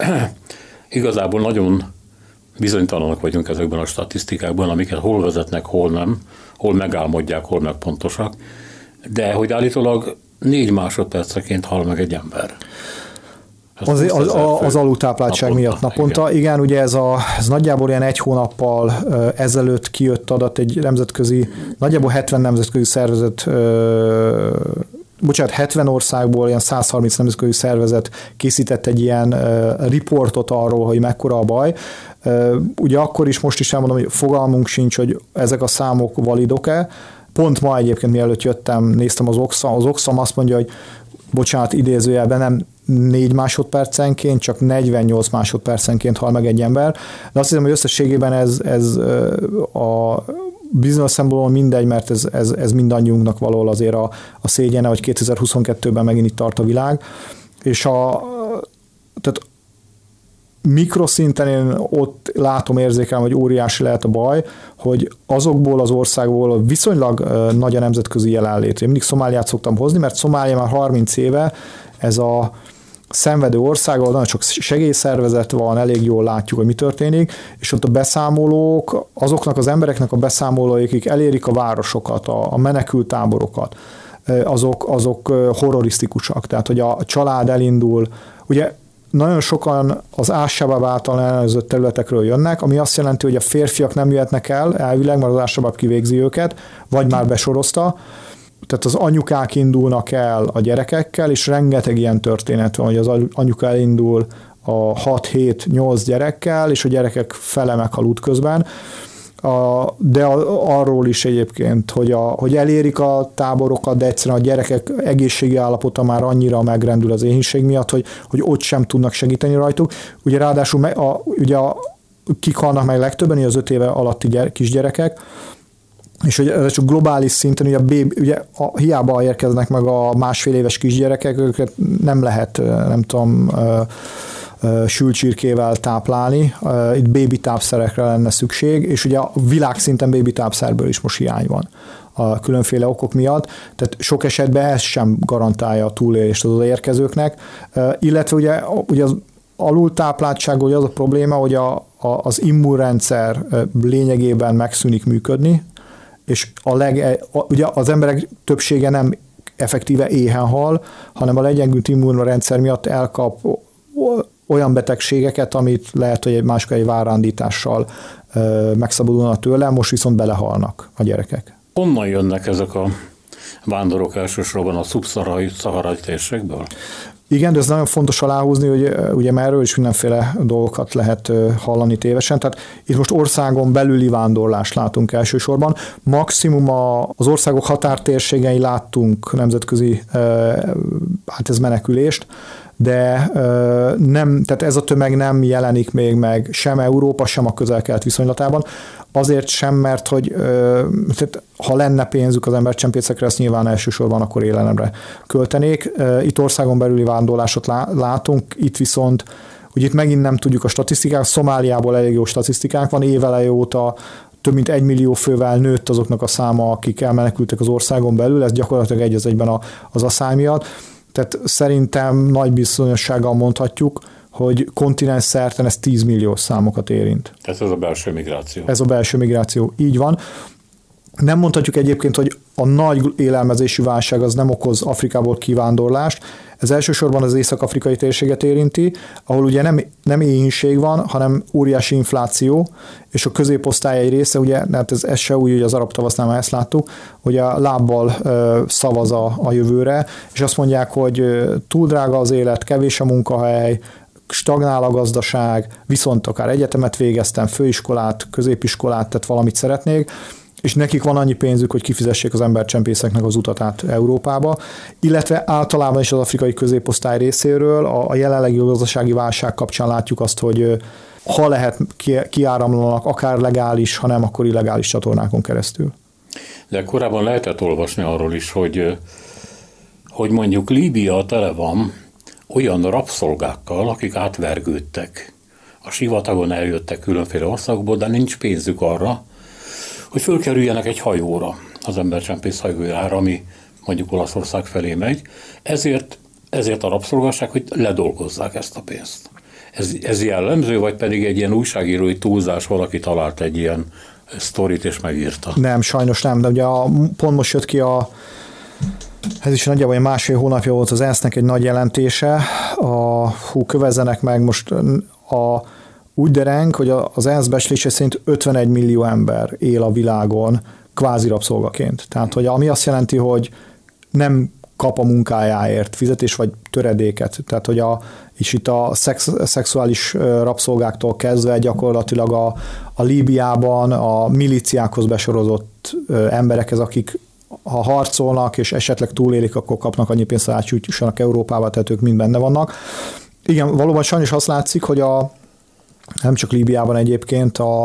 igazából nagyon bizonytalanok vagyunk ezekben a statisztikákban, amiket hol vezetnek, hol nem, hol megálmodják, hol meg pontosak, de hogy állítólag négy másodperceként hal meg egy ember. Az, az, az, az alultápláltság naponta, miatt naponta. Igen. igen, ugye ez, a, ez nagyjából ilyen egy hónappal ezelőtt kijött adat egy nemzetközi, nagyjából 70 nemzetközi szervezet bocsánat, 70 országból ilyen 130 nemzetközi szervezet készített egy ilyen uh, riportot arról, hogy mekkora a baj. Uh, ugye akkor is, most is elmondom, hogy fogalmunk sincs, hogy ezek a számok validok-e. Pont ma egyébként, mielőtt jöttem, néztem az Oxfam, az Oxfam azt mondja, hogy bocsánat, idézőjelben nem 4 másodpercenként, csak 48 másodpercenként hal meg egy ember. De azt hiszem, hogy összességében ez, ez a bizonyos szempontból mindegy, mert ez, ez, ez mindannyiunknak való azért a, a szégyene, hogy 2022-ben megint itt tart a világ. És a, tehát mikroszinten én ott látom, érzékelem, hogy óriási lehet a baj, hogy azokból az országból viszonylag nagy a nemzetközi jelenlét. Én mindig Szomáliát szoktam hozni, mert Szomália már 30 éve ez a szenvedő ország, ahol nagyon sok segélyszervezet van, elég jól látjuk, hogy mi történik, és ott a beszámolók, azoknak az embereknek a beszámolóik, akik elérik a városokat, a, a menekültáborokat, azok, azok horrorisztikusak. Tehát, hogy a család elindul, ugye nagyon sokan az Ásabab által ellenőrzött területekről jönnek, ami azt jelenti, hogy a férfiak nem jöhetnek el elvileg, mert az Ásabab kivégzi őket, vagy már besorozta, tehát az anyukák indulnak el a gyerekekkel, és rengeteg ilyen történet van, hogy az anyuka elindul a 6-7-8 gyerekkel, és a gyerekek fele meghal útközben. A, de a, arról is egyébként, hogy, a, hogy elérik a táborokat, de egyszerűen a gyerekek egészségi állapota már annyira megrendül az éhínség miatt, hogy, hogy ott sem tudnak segíteni rajtuk. Ugye ráadásul a, ugye a, kik halnak meg legtöbben, az öt éve alatti gyere, kisgyerekek, és hogy ez csak globális szinten, ugye, a baby, ugye a, hiába érkeznek meg a másfél éves kisgyerekek, őket nem lehet, nem tudom, sülcsirkével táplálni. Itt baby tápszerekre lenne szükség, és ugye a világszinten baby tápszerből is most hiány van a különféle okok miatt, tehát sok esetben ez sem garantálja a túlélést az odaérkezőknek, illetve ugye, ugye az alultápláltság, hogy az a probléma, hogy a, a, az immunrendszer lényegében megszűnik működni, és a leg, a, ugye az emberek többsége nem effektíve éhen hal, hanem a legyengült immunrendszer miatt elkap olyan betegségeket, amit lehet, hogy egy másikai várándítással megszabadulna tőle, most viszont belehalnak a gyerekek. Honnan jönnek ezek a vándorok elsősorban a szubszaharai térségből? Igen, de ez nagyon fontos aláhúzni, hogy ugye már erről is mindenféle dolgokat lehet hallani tévesen. Tehát itt most országon belüli vándorlást látunk elsősorban. Maximum az országok határtérségei láttunk nemzetközi, hát ez menekülést, de nem, tehát ez a tömeg nem jelenik még meg sem Európa, sem a közel-kelet viszonylatában. Azért sem, mert hogy tehát ha lenne pénzük az embercsempészekre, ezt nyilván elsősorban akkor élelemre költenék. Itt országon belüli vándorlásot látunk, itt viszont Ugye itt megint nem tudjuk a statisztikák, Szomáliából elég jó statisztikák van, évele óta több mint egy millió fővel nőtt azoknak a száma, akik elmenekültek az országon belül, ez gyakorlatilag egy az egyben az asszály miatt. Tehát szerintem nagy bizonyossággal mondhatjuk, hogy kontinens szerten ez 10 millió számokat érint. Ez az a belső migráció. Ez a belső migráció, így van. Nem mondhatjuk egyébként, hogy a nagy élelmezési válság az nem okoz Afrikából kivándorlást, ez elsősorban az észak-afrikai térséget érinti, ahol ugye nem, nem éhínség van, hanem óriási infláció, és a középosztály egy része, ugye, hát ez, ez se úgy, hogy az arab tavasznál már ezt láttuk, hogy a lábbal ö, szavaz a, a jövőre, és azt mondják, hogy túl drága az élet, kevés a munkahely, stagnál a gazdaság, viszont akár egyetemet végeztem, főiskolát, középiskolát, tehát valamit szeretnék, és nekik van annyi pénzük, hogy kifizessék az embercsempészeknek az utat át Európába, illetve általában is az afrikai középosztály részéről a, a jelenlegi gazdasági válság kapcsán látjuk azt, hogy ha lehet, kiáramlanak akár legális, ha nem, akkor illegális csatornákon keresztül. De korábban lehetett olvasni arról is, hogy, hogy mondjuk Líbia tele van olyan rabszolgákkal, akik átvergődtek. A sivatagon eljöttek különféle országokból, de nincs pénzük arra, hogy fölkerüljenek egy hajóra, az embercsempész hajójára, ami mondjuk Olaszország felé megy. Ezért, ezért a rabszolgasság, hogy ledolgozzák ezt a pénzt. Ez, ez jellemző, vagy pedig egy ilyen újságírói túlzás, valaki talált egy ilyen sztorit és megírta? Nem, sajnos nem, de ugye a, pont most jött ki a ez is nagyjából egy másfél hónapja volt az ENSZ-nek egy nagy jelentése. A, hú, kövezzenek meg most a úgy dereng, hogy az ENSZ becslése szerint 51 millió ember él a világon kvázi rabszolgaként. Tehát, hogy ami azt jelenti, hogy nem kap a munkájáért fizetés vagy töredéket. Tehát, hogy a, és itt a szex, szexuális rabszolgáktól kezdve gyakorlatilag a, a Líbiában a milíciákhoz besorozott emberek, ez akik ha harcolnak és esetleg túlélik, akkor kapnak annyi pénzt, hogy átjutsanak Európába, tehát ők mind benne vannak. Igen, valóban sajnos azt látszik, hogy a, nem csak Líbiában egyébként a,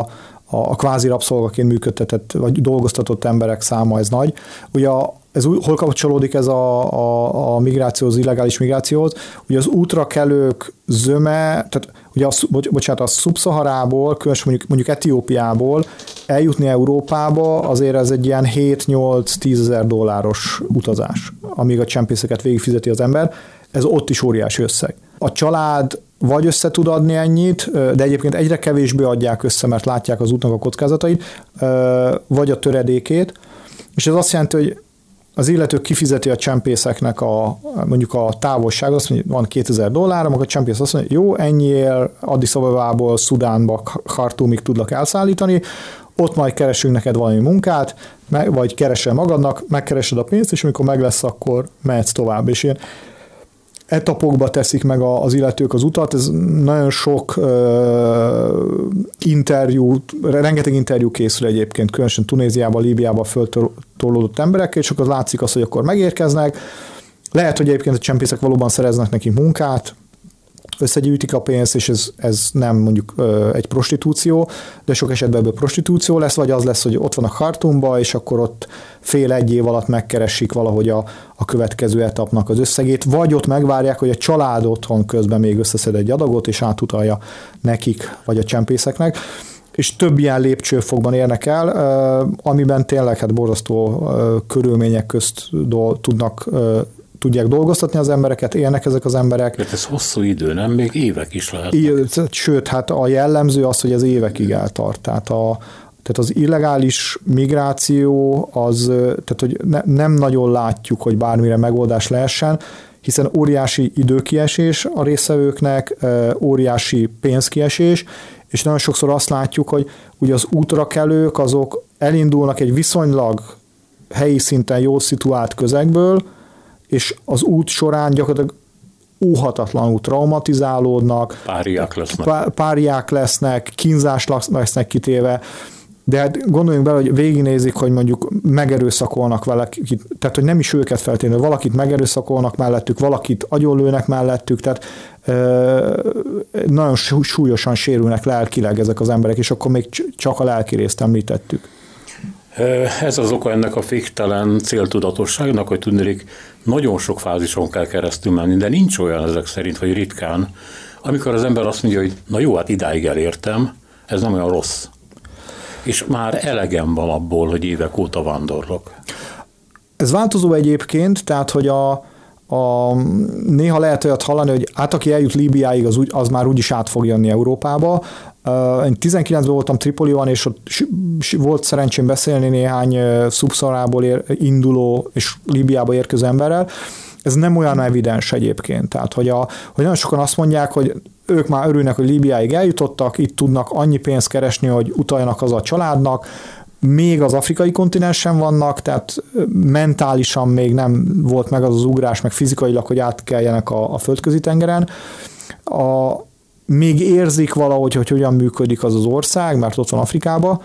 a, a kvázi rabszolgaként működtetett, vagy dolgoztatott emberek száma ez nagy. Ugye a, ez hol kapcsolódik ez a, a, a migrációhoz, illegális migrációhoz? Ugye az útrakelők zöme, tehát ugye a, bocsánat, a szubszaharából, különösen mondjuk, mondjuk Etiópiából eljutni Európába, azért ez egy ilyen 7-8-10 ezer dolláros utazás, amíg a csempészeket végigfizeti az ember. Ez ott is óriási összeg. A család vagy össze tud adni ennyit, de egyébként egyre kevésbé adják össze, mert látják az útnak a kockázatait, vagy a töredékét, és ez azt jelenti, hogy az illető kifizeti a csempészeknek a, mondjuk a távolságot, azt mondja, van 2000 dollár, akkor a csempész azt mondja, jó, ennyiért Addis Abebából Szudánba, Khartoumig tudlak elszállítani, ott majd keresünk neked valami munkát, vagy keresel magadnak, megkeresed a pénzt, és amikor meg lesz, akkor mehetsz tovább. És ilyen etapokba teszik meg az illetők az utat, ez nagyon sok uh, interjú, rengeteg interjú készül egyébként, különösen Tunéziában, Líbiában föltolódott emberek, és akkor látszik az, hogy akkor megérkeznek, lehet, hogy egyébként a csempészek valóban szereznek neki munkát, összegyűjtik a pénzt, és ez, ez nem mondjuk egy prostitúció, de sok esetben ebből prostitúció lesz, vagy az lesz, hogy ott van a Hartumba, és akkor ott fél egy év alatt megkeresik valahogy a, a következő etapnak az összegét, vagy ott megvárják, hogy a család otthon közben még összeszed egy adagot, és átutalja nekik, vagy a csempészeknek. És több ilyen lépcsőfokban érnek el, amiben tényleg hát borzasztó körülmények közt tudnak tudják dolgoztatni az embereket, élnek ezek az emberek. Hát ez hosszú idő, nem? Még évek is lehet. Sőt, hát a jellemző az, hogy ez évekig eltart. Tehát a, tehát az illegális migráció az, tehát hogy ne, nem nagyon látjuk, hogy bármire megoldás lehessen, hiszen óriási időkiesés a részevőknek, óriási pénzkiesés, és nagyon sokszor azt látjuk, hogy ugye az útra kelők azok elindulnak egy viszonylag helyi szinten jól szituált közegből, és az út során gyakorlatilag óhatatlanul traumatizálódnak, páriák lesznek, páriák lesznek kínzás lesznek kitéve, de hát gondoljunk bele, hogy végignézik, hogy mondjuk megerőszakolnak valakit, tehát hogy nem is őket feltétlenül, valakit megerőszakolnak mellettük, valakit agyonlőnek mellettük, tehát nagyon súlyosan sérülnek lelkileg ezek az emberek, és akkor még csak a lelki részt említettük. Ez az oka ennek a féktelen céltudatosságnak, hogy tudnék, nagyon sok fázison kell keresztül menni, de nincs olyan ezek szerint, vagy ritkán, amikor az ember azt mondja, hogy na jó, hát idáig elértem, ez nem olyan rossz. És már elegem van abból, hogy évek óta vándorlok. Ez változó egyébként, tehát hogy a, a, néha lehet olyat hallani, hogy hát aki eljut Líbiáig, az, úgy, az már úgyis át fog jönni Európába. Én 19-ben voltam Tripoliban, és ott volt szerencsém beszélni néhány szubszarából induló és Líbiába érkező emberrel. Ez nem olyan evidens egyébként. Tehát, hogy, a, hogy nagyon sokan azt mondják, hogy ők már örülnek, hogy Líbiáig eljutottak, itt tudnak annyi pénzt keresni, hogy utaljanak az a családnak, még az afrikai kontinensen vannak, tehát mentálisan még nem volt meg az az ugrás, meg fizikailag, hogy átkeljenek a, a földközi tengeren. A, még érzik valahogy, hogy hogyan működik az az ország, mert ott van Afrikába,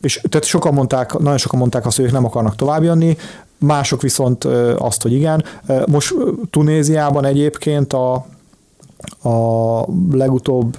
és tehát sokan mondták, nagyon sokan mondták azt, hogy ők nem akarnak tovább jönni, mások viszont azt, hogy igen. Most Tunéziában egyébként a, a legutóbb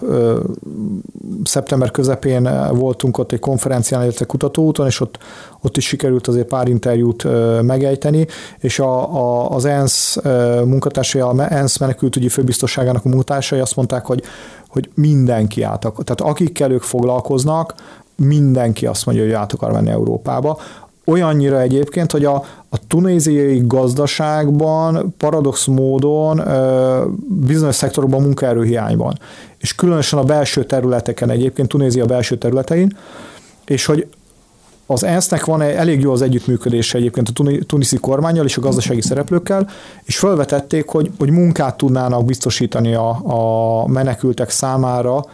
szeptember közepén voltunk ott egy konferencián, illetve kutatóúton, és ott, ott is sikerült azért pár interjút megejteni, és a, a, az ENSZ munkatársai, a ENSZ menekültügyi főbiztosságának a munkatársai azt mondták, hogy, hogy mindenki át tehát akikkel ők foglalkoznak, mindenki azt mondja, hogy át akar menni Európába. Olyannyira egyébként, hogy a, a tunéziai gazdaságban paradox módon bizonyos szektorokban munkaerőhiány van. És különösen a belső területeken egyébként, Tunézia belső területein, és hogy az ENSZ-nek van elég jó az együttműködése egyébként a tuniszi kormányjal és a gazdasági szereplőkkel, és felvetették, hogy, hogy munkát tudnának biztosítani a, a menekültek számára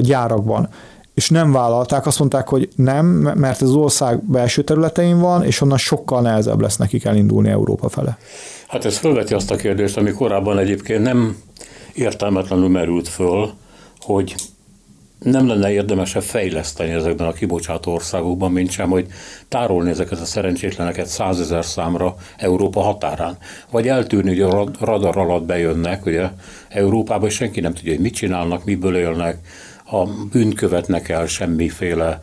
gyárakban és nem vállalták, azt mondták, hogy nem, mert az ország belső területein van, és onnan sokkal nehezebb lesz nekik elindulni Európa fele. Hát ez felveti azt a kérdést, ami korábban egyébként nem értelmetlenül merült föl, hogy nem lenne érdemesebb fejleszteni ezekben a kibocsátó országokban, mint sem, hogy tárolni ezeket a szerencsétleneket százezer számra Európa határán. Vagy eltűrni, hogy a radar alatt bejönnek, ugye Európába, és senki nem tudja, hogy mit csinálnak, miből élnek, a bűnt követnek el, semmiféle,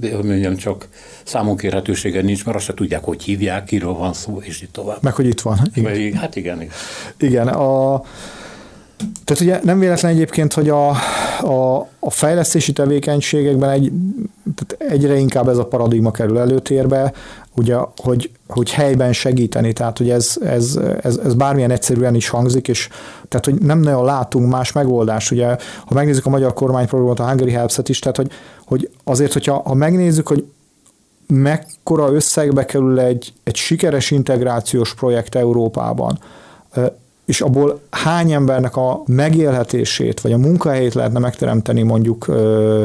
hogy mondjam, csak számonkérhetősége nincs, mert azt se tudják, hogy hívják, kiről van szó, és így tovább. Meg, hogy itt van. Igen. Meg, hát igen. Igen, a, Tehát ugye nem véletlen egyébként, hogy a, a, a fejlesztési tevékenységekben egy, tehát egyre inkább ez a paradigma kerül előtérbe, ugye, hogy, hogy helyben segíteni, tehát hogy ez, ez, ez, ez bármilyen egyszerűen is hangzik, és tehát hogy nem nagyon látunk más megoldást. Ugye, ha megnézzük a magyar kormányprogramot, a Hungary Helps-et is, tehát hogy, hogy azért, hogyha ha megnézzük, hogy mekkora összegbe kerül egy, egy sikeres integrációs projekt Európában, és abból hány embernek a megélhetését, vagy a munkahelyét lehetne megteremteni mondjuk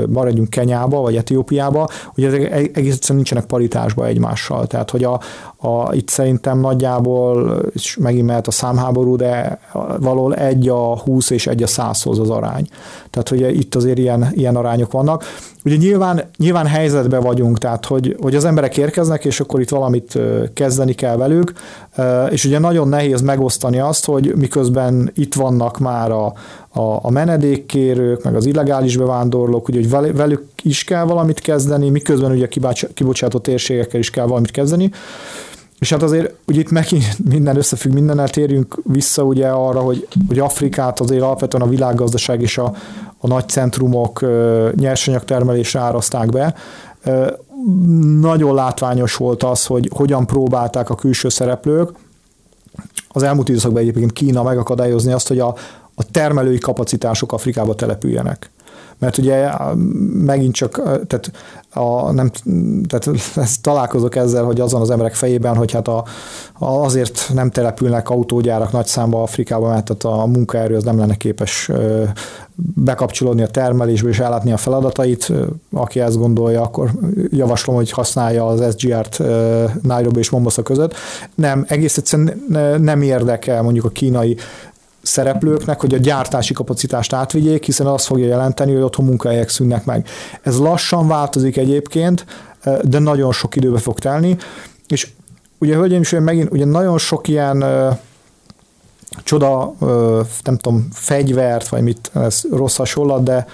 maradjunk Kenyába, vagy Etiópiába, hogy ezek e-, egész egyszerűen nincsenek paritásba egymással. Tehát, hogy a, a, itt szerintem nagyjából, és megint mehet a számháború, de valahol egy a 20 és egy a 100-hoz az arány. Tehát, hogy itt azért ilyen, ilyen arányok vannak. Ugye nyilván, nyilván helyzetben vagyunk, tehát hogy, hogy az emberek érkeznek, és akkor itt valamit kezdeni kell velük, és ugye nagyon nehéz megosztani azt, hogy miközben itt vannak már a, a, a menedékkérők, meg az illegális bevándorlók, ugye, hogy velük is kell valamit kezdeni, miközben ugye a kibocsátott térségekkel is kell valamit kezdeni, és hát azért ugye itt megint minden összefügg mindennel, térjünk vissza ugye arra, hogy, hogy Afrikát azért alapvetően a világgazdaság és a, a nagy centrumok nyersanyagtermelésre árazták be. Nagyon látványos volt az, hogy hogyan próbálták a külső szereplők, az elmúlt időszakban egyébként Kína megakadályozni azt, hogy a, a termelői kapacitások Afrikába települjenek mert ugye megint csak, tehát, a, nem, tehát ezt találkozok ezzel, hogy azon az emberek fejében, hogy hát a, azért nem települnek autógyárak nagy számba Afrikába, mert tehát a munkaerő az nem lenne képes bekapcsolódni a termelésbe és ellátni a feladatait. Aki ezt gondolja, akkor javaslom, hogy használja az SGR-t Nairobi és Mombasa között. Nem, egész egyszerűen nem érdekel mondjuk a kínai szereplőknek, hogy a gyártási kapacitást átvigyék, hiszen az fogja jelenteni, hogy otthon munkahelyek szűnnek meg. Ez lassan változik egyébként, de nagyon sok időbe fog telni, és ugye hölgyeim és megint ugye nagyon sok ilyen csoda, nem tudom, fegyvert, vagy mit, ez rossz hasonlat, de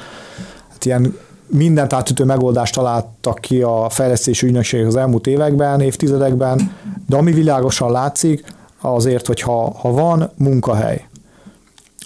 hát ilyen mindent átütő megoldást találtak ki a fejlesztési ügynökségek az elmúlt években, évtizedekben, de ami világosan látszik, azért, hogy ha, ha van munkahely,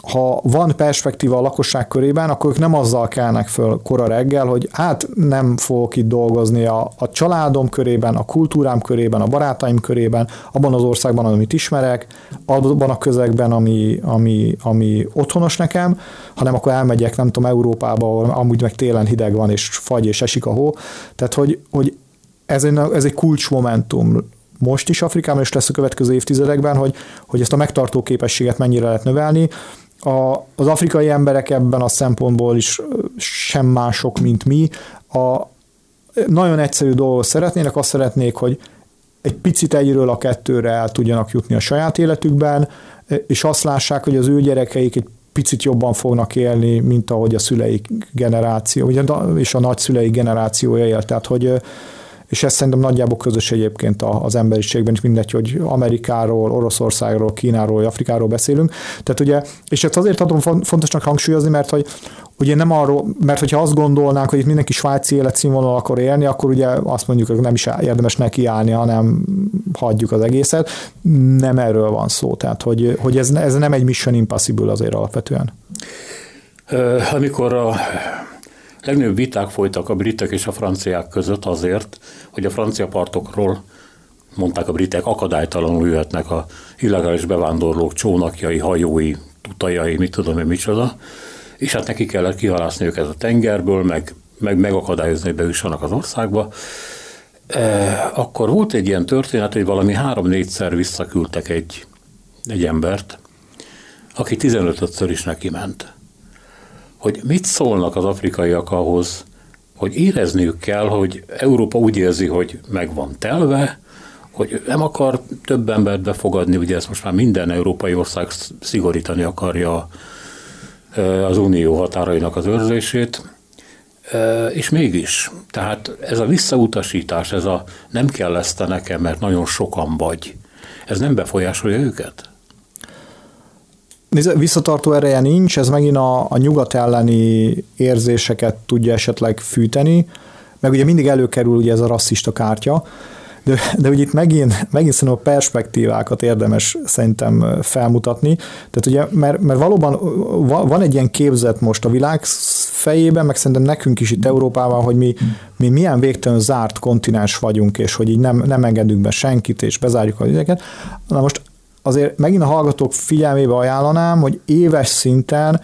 ha van perspektíva a lakosság körében, akkor ők nem azzal kelnek föl kora reggel, hogy hát nem fogok itt dolgozni a, a családom körében, a kultúrám körében, a barátaim körében, abban az országban, amit ismerek, abban a közegben, ami, ami, ami otthonos nekem, hanem akkor elmegyek, nem tudom, Európába, ahol amúgy meg télen hideg van, és fagy, és esik a hó. Tehát, hogy, hogy ez egy, ez egy kulcsmomentum most is Afrikában, és lesz a következő évtizedekben, hogy, hogy ezt a megtartó képességet mennyire lehet növelni, a, az afrikai emberek ebben a szempontból is sem mások, mint mi. A, nagyon egyszerű dolgot szeretnének, azt szeretnék, hogy egy picit egyről a kettőre el tudjanak jutni a saját életükben, és azt lássák, hogy az ő gyerekeik egy picit jobban fognak élni, mint ahogy a szüleik generáció, és a nagyszüleik generációja élt. Tehát, hogy és ez szerintem nagyjából közös egyébként az emberiségben is mindegy, hogy Amerikáról, Oroszországról, Kínáról, Afrikáról beszélünk. Tehát ugye, és ezt azért adom fontosnak hangsúlyozni, mert hogy ugye nem arról, mert hogyha azt gondolnánk, hogy itt mindenki svájci életszínvonal akar élni, akkor ugye azt mondjuk, hogy nem is érdemes nekiállni, hanem hagyjuk az egészet. Nem erről van szó, tehát hogy, hogy ez, ez nem egy mission impossible azért alapvetően. Amikor a Legnagyobb viták folytak a britek és a franciák között azért, hogy a francia partokról mondták a britek, akadálytalanul jöhetnek a illegális bevándorlók csónakjai, hajói, tutajai, mit tudom én micsoda, és hát neki kellett kihalászni őket a tengerből, meg, meg megakadályozni, hogy bejussanak az országba. E, akkor volt egy ilyen történet, hogy valami három-négyszer visszaküldtek egy, egy embert, aki 15-ször is neki ment hogy mit szólnak az afrikaiak ahhoz, hogy érezniük kell, hogy Európa úgy érzi, hogy meg van telve, hogy nem akar több embert befogadni, ugye ezt most már minden európai ország szigorítani akarja az unió határainak az őrzését, és mégis, tehát ez a visszautasítás, ez a nem kell ezt nekem, mert nagyon sokan vagy, ez nem befolyásolja őket? Visszatartó ereje nincs, ez megint a, a nyugat elleni érzéseket tudja esetleg fűteni, meg ugye mindig előkerül ugye ez a rasszista kártya, de, de ugye itt megint, megint szerintem a perspektívákat érdemes szerintem felmutatni. Tehát ugye, mert, mert valóban van egy ilyen képzet most a világ fejében, meg szerintem nekünk is itt Európában, hogy mi, mi milyen végtelen zárt kontinens vagyunk, és hogy így nem, nem engedünk be senkit, és bezárjuk a ügyeket. Na most azért megint a hallgatók figyelmébe ajánlanám, hogy éves szinten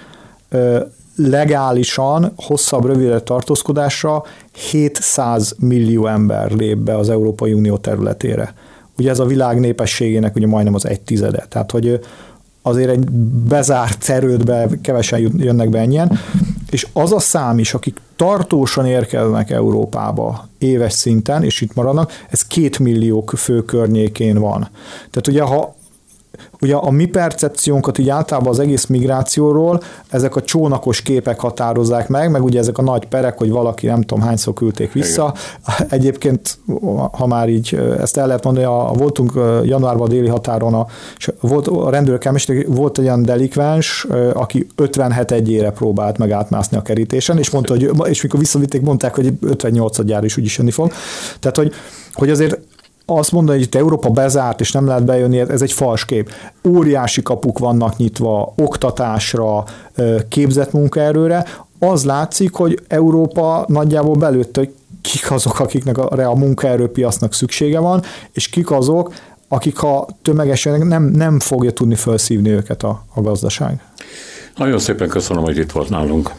legálisan, hosszabb, rövidebb tartózkodásra 700 millió ember lép be az Európai Unió területére. Ugye ez a világ népességének ugye majdnem az egy tizede. Tehát, hogy azért egy bezárt területbe kevesen jönnek be ennyien, és az a szám is, akik tartósan érkeznek Európába éves szinten, és itt maradnak, ez két millió fő környékén van. Tehát ugye, ha ugye a mi percepciónkat így általában az egész migrációról ezek a csónakos képek határozzák meg, meg ugye ezek a nagy perek, hogy valaki nem tudom hányszor küldték vissza. Igen. Egyébként, ha már így ezt el lehet mondani, a, voltunk januárban a déli határon, a, és volt a rendőrök volt egy olyan delikvens, aki 57 egyére próbált meg átmászni a kerítésen, és mondta, hogy, és mikor visszavitték, mondták, hogy 58 gyár is úgyis jönni fog. Tehát, hogy, hogy azért azt mondani, hogy itt Európa bezárt, és nem lehet bejönni, ez egy fals kép. Óriási kapuk vannak nyitva oktatásra, képzett munkaerőre. Az látszik, hogy Európa nagyjából belőtt, hogy kik azok, akiknek a, a munkaerőpiacnak szüksége van, és kik azok, akik ha tömegesen nem, nem fogja tudni felszívni őket a, a gazdaság. Nagyon szépen köszönöm, hogy itt volt nálunk.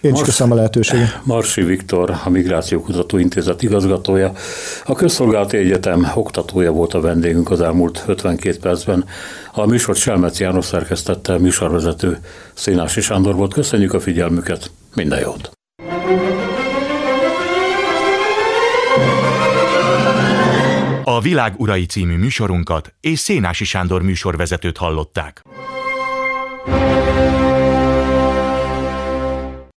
Én is köszönöm a lehetőséget. Marsi Viktor, a Migrációkutató Intézet igazgatója, a Közszolgálati Egyetem oktatója volt a vendégünk az elmúlt 52 percben. A műsor Selmec János szerkesztette, műsorvezető Szénási Sándor volt. Köszönjük a figyelmüket, minden jót! A Világ Urai című műsorunkat és Szénási Sándor műsorvezetőt hallották.